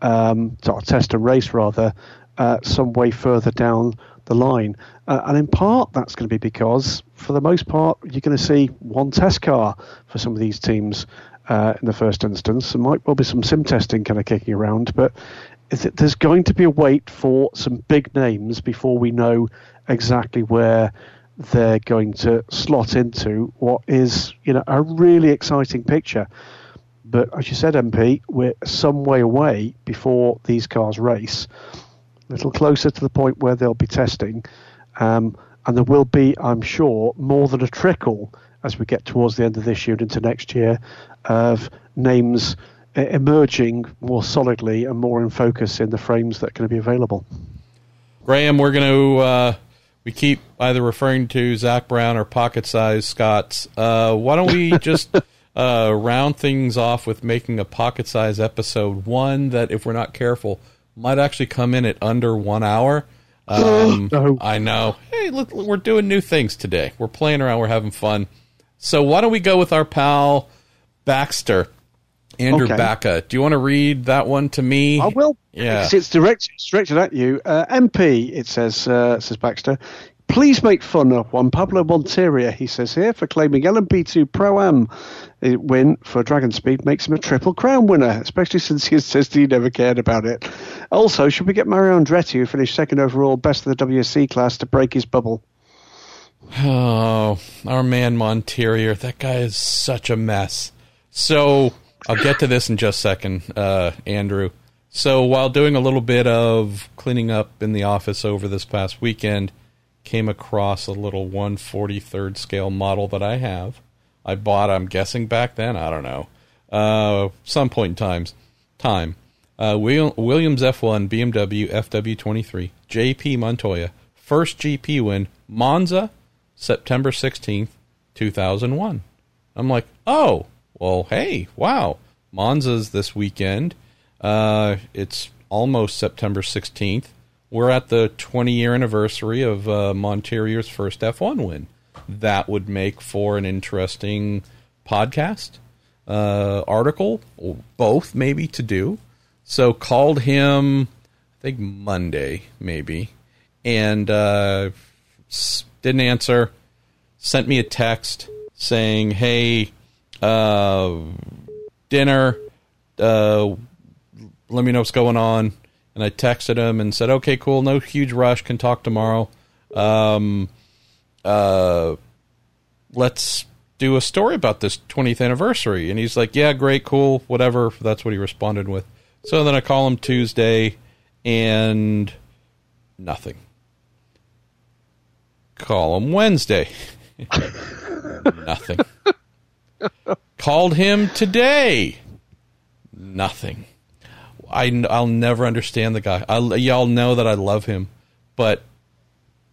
um, to test and race rather, uh, some way further down the line. Uh, and in part, that's going to be because, for the most part, you're going to see one test car for some of these teams uh, in the first instance. There might well be some sim testing kind of kicking around, but there's going to be a wait for some big names before we know exactly where they're going to slot into what is, you know, a really exciting picture. But as you said, MP, we're some way away before these cars race a little closer to the point where they'll be testing. Um, and there will be, I'm sure, more than a trickle as we get towards the end of this year and into next year of names emerging more solidly and more in focus in the frames that are going to be available. Graham, we're going to uh, we keep either referring to Zak Brown or pocket size Scotts. Uh, why don't we just uh, round things off with making a pocket size episode one that, if we're not careful, might actually come in at under one hour. Um, no. I know. Hey, look, we're doing new things today. We're playing around. We're having fun. So why don't we go with our pal Baxter, Andrew okay. Baca? Do you want to read that one to me? I will. Yeah, it's, directed, it's directed at you. Uh, MP, it says uh, says Baxter. Please make fun of Juan Pablo Montoya, he says here, for claiming LMP2 Pro Am win for DragonSpeed makes him a Triple Crown winner, especially since he insisted he never cared about it. Also, should we get Mario Andretti, who finished second overall, best of the WSC class, to break his bubble? Oh, our man Montoya, that guy is such a mess. So, I'll get to this in just a second, uh, Andrew. So, while doing a little bit of cleaning up in the office over this past weekend, came across a little 143rd scale model that I have. I bought, I'm guessing back then, I don't know, uh, some point in times, time. Uh, Williams F1 BMW FW23 JP Montoya first GP win Monza September 16th 2001 I'm like oh well hey wow Monza's this weekend uh, it's almost September 16th we're at the 20 year anniversary of uh, Montoya's first F1 win. That would make for an interesting podcast, uh, article, or both maybe to do. So called him, I think Monday maybe, and uh, didn't answer. Sent me a text saying, "Hey, uh, dinner. Uh, let me know what's going on." and I texted him and said, "Okay, cool, no huge rush, can talk tomorrow. Um, uh, let's do a story about this 20th anniversary." And he's like, "Yeah, great, cool, whatever." That's what he responded with. So then I call him Tuesday, and nothing. Call him Wednesday, nothing. Called him today, nothing. I, I'll never understand the guy. I, y'all know that I love him, but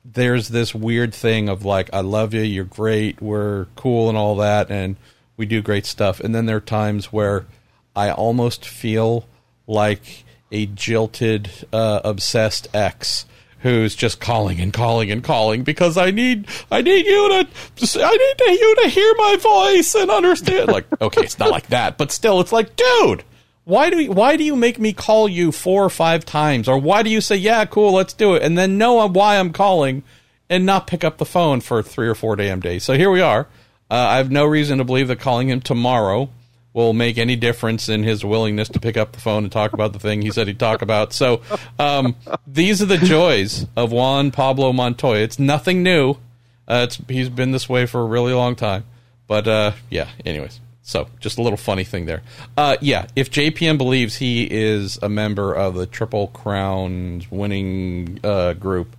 there's this weird thing of like, I love you, you're great, we're cool and all that, and we do great stuff. And then there are times where I almost feel like a jilted, uh, obsessed ex who's just calling and calling and calling because I need I need you to I need you to hear my voice and understand. Like, okay, it's not like that, but still, it's like, dude why do you, why do you make me call you four or five times, or why do you say yeah, cool, let's do it, and then know why I'm calling and not pick up the phone for three or four damn days? So here we are. Uh, I have no reason to believe that calling him tomorrow will make any difference in his willingness to pick up the phone and talk about the thing he said he'd talk about. So um, these are the joys of Juan Pablo Montoya. It's nothing new. Uh, it's he's been this way for a really long time. But uh, yeah, anyways. So, just a little funny thing there. Uh, yeah, if JPM believes he is a member of the Triple Crown winning uh, group,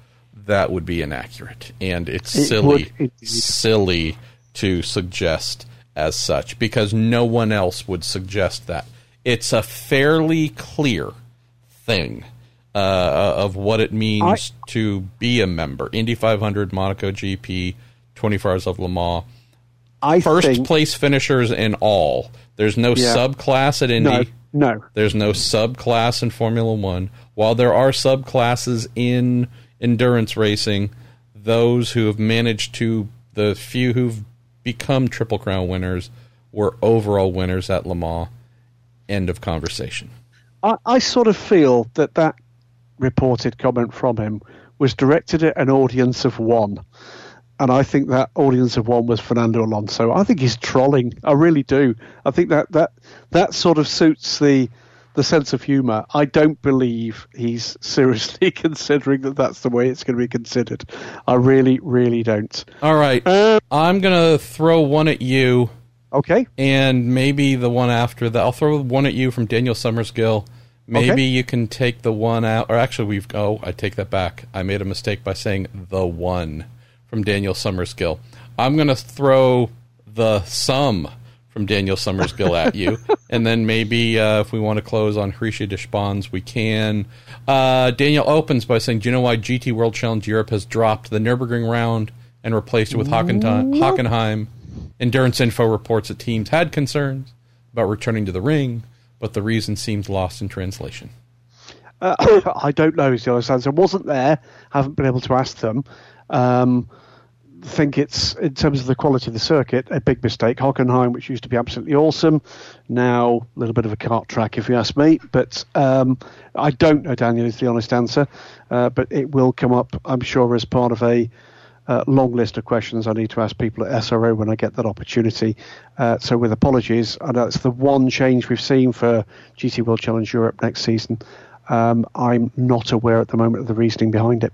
that would be inaccurate, and it's silly, would, silly to suggest as such because no one else would suggest that. It's a fairly clear thing uh, of what it means to be a member. Indy 500, Monaco GP, 24 Hours of Le Mans I first think place finishers in all. There's no Yeah. subclass at Indy. no, no. There's no subclass in Formula One. While there are subclasses in endurance racing, those who have managed to, the few who've become Triple Crown winners, were overall winners at Le Mans. End of conversation. I, I sort of feel that that reported comment from him was directed at an audience of one. And I think that audience of one was Fernando Alonso. I think he's trolling. I really do. I think that that, that sort of suits the the sense of humour. I don't believe he's seriously considering that that's the way it's going to be considered. I really, really don't. All right. Um, I'm going to throw one at you. okay. and maybe the one after that. I'll throw one at you from Daniel Summersgill. Maybe Okay. you can take the one out, or actually, we've. Oh, I take that back. I made a mistake by saying the one from Daniel Summersgill. I'm going to throw the sum from Daniel Summers, Summersgill at you, and then maybe uh, if we want to close on Hrishi Deshpande, we can. Uh, Daniel opens by saying, "Do you know why GT World Challenge Europe has dropped the Nurburgring round and replaced it with Hockenheim?" Hockenheim? Endurance Info reports that teams had concerns about returning to the ring, but the reason seems lost in translation. Uh, I don't know is the honest answer. I Wasn't there. Haven't been able to ask them. Um, think it's in terms of the quality of the circuit a big mistake. Hockenheim, which used to be absolutely awesome, now a little bit of a kart track, if you ask me. But um, I don't know, Daniel, is the honest answer. Uh, but it will come up, I'm sure, as part of a uh, long list of questions I need to ask people at SRO when I get that opportunity. Uh, so, with apologies, I know it's the one change we've seen for GT World Challenge Europe next season. Um, I'm not aware at the moment of the reasoning behind it.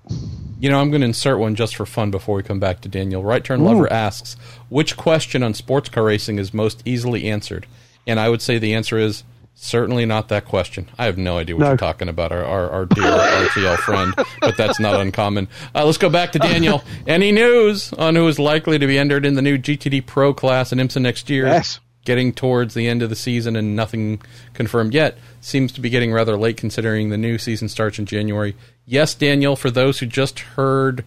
You know, I'm going to insert one just for fun before we come back to Daniel. Right Turn Lover asks, which question on sports car racing is most easily answered? And I would say the answer is certainly not that question. I have no idea what No. you're talking about, our, our, our dear RTL friend, but that's not uncommon. Uh, let's go back to Daniel. Any news on who is likely to be entered in the new GTD Pro class in IMSA next year? Yes. Getting towards the end of the season and nothing confirmed yet. Seems to be getting rather late considering the new season starts in January. Yes, Daniel, for those who just heard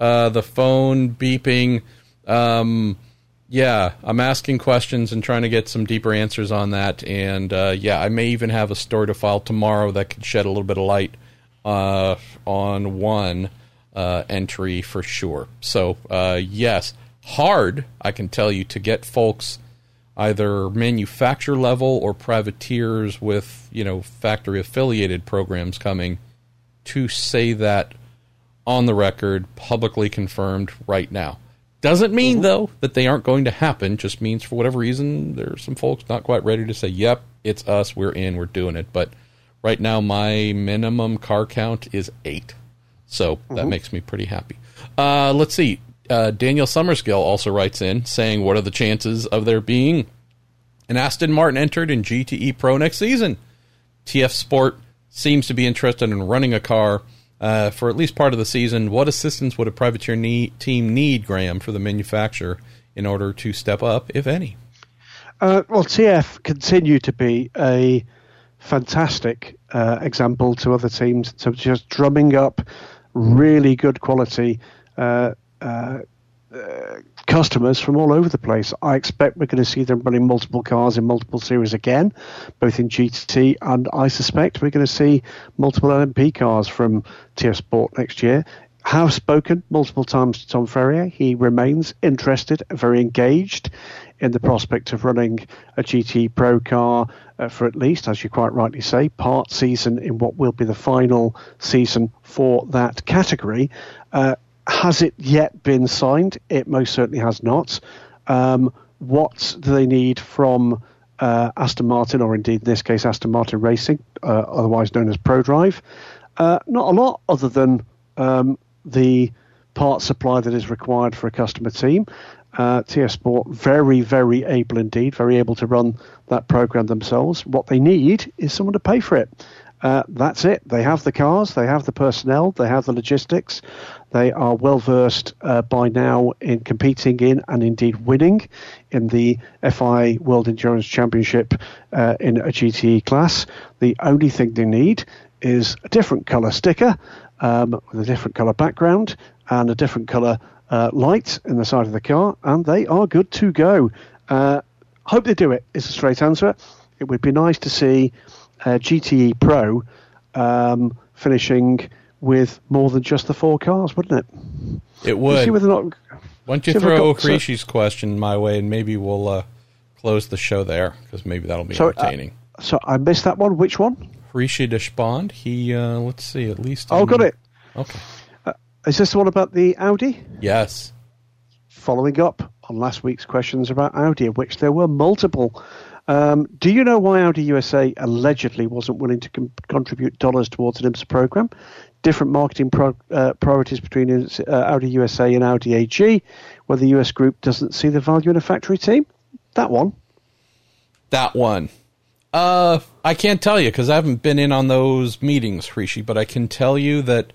uh, the phone beeping, um, yeah, I'm asking questions and trying to get some deeper answers on that. And uh, yeah, I may even have a story to file tomorrow that could shed a little bit of light uh, on one uh, entry for sure. So, uh, yes, hard, I can tell you, to get folks either manufacturer level or privateers with, you know, factory affiliated programs coming to say that on the record, publicly confirmed right now. Doesn't mean, though, that they aren't going to happen. Just means, for whatever reason, there's some folks not quite ready to say, yep, it's us, we're in, we're doing it. But right now, my minimum car count is eight. So that makes me pretty happy. Uh, let's see. Uh, Daniel Summersgill also writes in saying, What are the chances of there being an Aston Martin entered in GTE Pro next season? TF Sport seems to be interested in running a car uh, for at least part of the season. What assistance would a privateer need, team need, Graham, for the manufacturer in order to step up, if any? Uh, well, TF continue to be a fantastic uh, example to other teams. So just drumming up really good quality uh, uh, uh, customers from all over the place. I expect we're going to see them running multiple cars in multiple series again, both in GT and I suspect we're going to see multiple LMP cars from TF Sport next year. Have spoken multiple times to Tom Ferrier. He remains interested, very engaged in the prospect of running a GT Pro car uh, for at least, as you quite rightly say, part season in what will be the final season for that category. Uh, has it yet been signed? It most certainly has not. Um, what do they need from uh, Aston Martin, or indeed in this case Aston Martin Racing, uh, otherwise known as ProDrive? Uh, not a lot, other than um, the part supply that is required for a customer team. Uh, TF Sport, very, very able indeed, very able to run that program themselves. What they need is someone to pay for it. Uh, that's it. They have the cars, they have the personnel, they have the logistics. They are well versed uh, by now in competing in and indeed winning in the FI World Endurance Championship uh, in a GTE class. The only thing they need is a different colour sticker um, with a different colour background and a different colour uh, light in the side of the car, and they are good to go. Uh, hope they do it, is a straight answer. It would be nice to see uh, GTE Pro um, finishing with more than just the four cars, wouldn't it? It would. see whether not. Why don't you throw Hrishi's question my way, and maybe we'll uh, close the show there because maybe that'll be so, uh, entertaining. Uh, so I missed that one. Which one? Hrishi Deshpande. He, uh, let's see, at least. Oh, got it. Okay. Uh, is this the one about the Audi? Yes. Following up on last week's questions about Audi, of which there were multiple. Um, do you know why Audi USA allegedly wasn't willing to com- contribute dollars towards an IMSA program? Different marketing pro- uh, priorities between uh, Audi USA and Audi AG, where the US group doesn't see the value in a factory team? That one. That one. Uh, I can't tell you because I haven't been in on those meetings, Hrishi, but I can tell you that,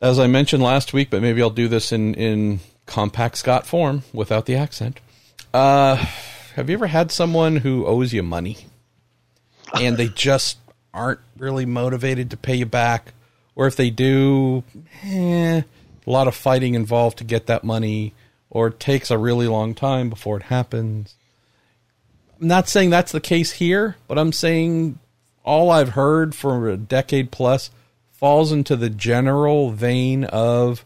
as I mentioned last week, but maybe I'll do this in, in compact Scott form without the accent. Uh, have you ever had someone who owes you money and they just aren't really motivated to pay you back? Or if they do, eh, a lot of fighting involved to get that money, or it takes a really long time before it happens. I'm not saying that's the case here, but I'm saying all I've heard for a decade plus falls into the general vein of,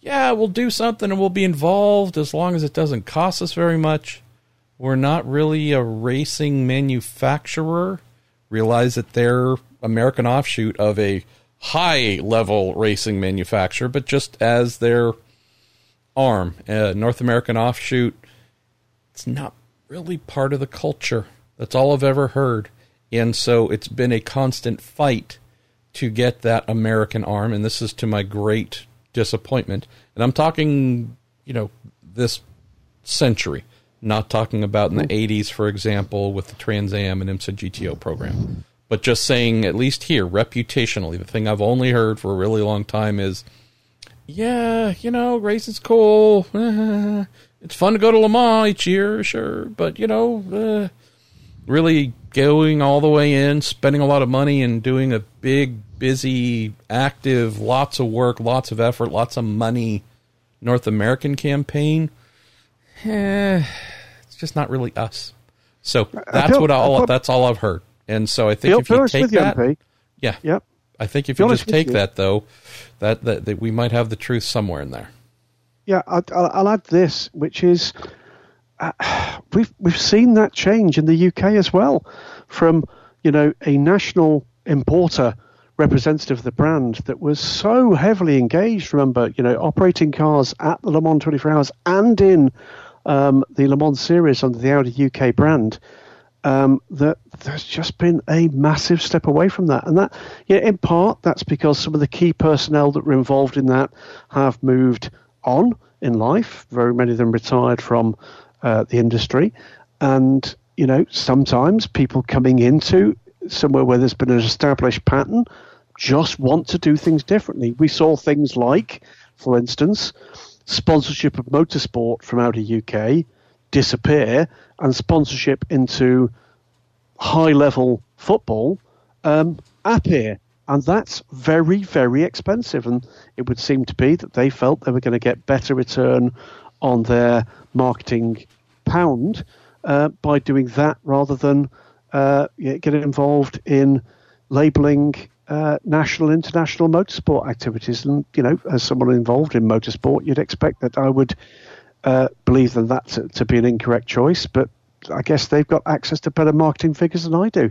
yeah, we'll do something and we'll be involved as long as it doesn't cost us very much. We're not really a racing manufacturer. Realize that they're American offshoot of a high level racing manufacturer, but just as their arm, a North American offshoot, it's not really part of the culture. That's all I've ever heard. And so it's been a constant fight to get that American arm, and this is to my great disappointment. And I'm talking, you know, this century. Not talking about in the 80s, for example, with the Trans Am and IMSA GTO program. But just saying, at least here, reputationally, the thing I've only heard for a really long time is, yeah, you know, racing's cool. it's fun to go to Le Mans each year, sure. But, you know, uh, really going all the way in, spending a lot of money, and doing a big, busy, active, lots of work, lots of effort, lots of money North American campaign – eh, it's just not really us. So that's what all that's all I've heard. And so I think if you take that, MP. yeah, yep. I think if you just take that though, that, that, that we might have the truth somewhere in there. Yeah, I'll, I'll add this, which is uh, we've we've seen that change in the UK as well, from you know a national importer representative of the brand that was so heavily engaged. Remember, you know, operating cars at the Le Mans 24 Hours and in um, the Le Mans series under the Audi UK brand, um, that there's just been a massive step away from that. And that, yeah, in part, that's because some of the key personnel that were involved in that have moved on in life. Very many of them retired from uh, the industry. And, you know, sometimes people coming into somewhere where there's been an established pattern just want to do things differently. We saw things like, for instance, sponsorship of motorsport from Audi UK disappear and sponsorship into high level football um, appear. And that's very, very expensive. And it would seem to be that they felt they were going to get better return on their marketing pound uh, by doing that rather than uh, get involved in labeling uh, national, international motorsport activities. And, you know, as someone involved in motorsport, you'd expect that I would uh, believe that that to, to, be an incorrect choice. But I guess they've got access to better marketing figures than I do.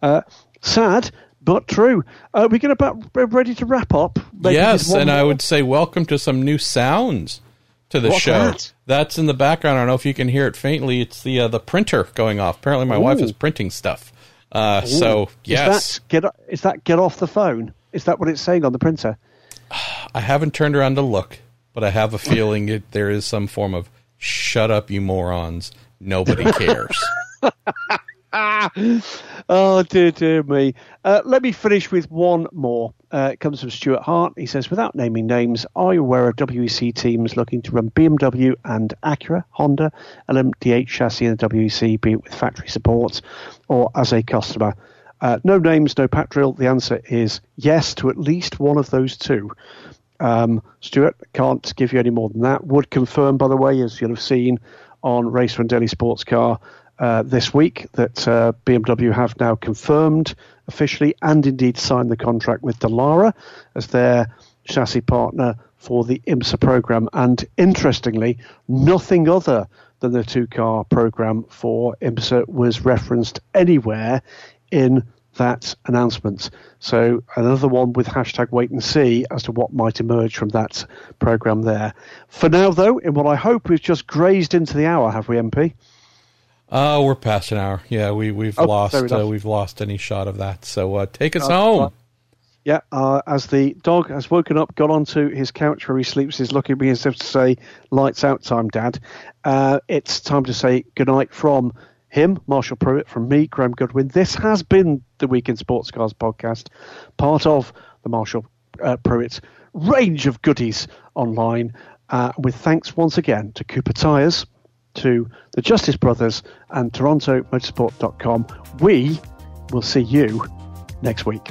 Uh, sad, but true. Uh, we're going to ready to wrap up. Maybe yes, and more. I would say welcome to some new sounds to the What's show. That? That's in the background. I don't know if you can hear it faintly. It's the uh, the printer going off. Apparently, my Ooh. wife is printing stuff. Uh, so yes, is that, get is that get off the phone? Is that what it's saying on the printer? I haven't turned around to look, but I have a feeling it, there is some form of "shut up, you morons." Nobody cares. oh dear, dear me. Uh, let me finish with one more. Uh, it comes from Stuart Hart. He says, without naming names, are you aware of WEC teams looking to run BMW and Acura, Honda, LMDH chassis in the WEC, be it with factory support or as a customer? Uh, no names, no pat drill. The answer is yes to at least one of those two. Um, Stuart, can't give you any more than that. Would confirm, by the way, as you'll have seen on Race One Daily Sports Car uh, this week, that uh, BMW have now confirmed officially and indeed signed the contract with Dallara as their chassis partner for the IMSA program. And interestingly, nothing other than the two car program for IMSA was referenced anywhere in that announcement. So another one with hashtag wait and see as to what might emerge from that program there. For now, though, in what I hope we've just grazed into the hour, have we, MP? Oh, uh, we're past an hour. Yeah, we we've oh, lost uh, we've lost any shot of that. So uh, take us home. Yeah, uh, as the dog has woken up, got onto his couch where he sleeps, is looking at me as if to say, "Lights out time, Dad." Uh, it's time to say goodnight from him, Marshall Pruett, from me, Graham Goodwin. This has been the Week in Sports Cars podcast, part of the Marshall uh, Pruett range of goodies online. Uh, with thanks once again to Cooper Tires, to the Justice Brothers, and TorontoMotorsport.com. We will see you next week.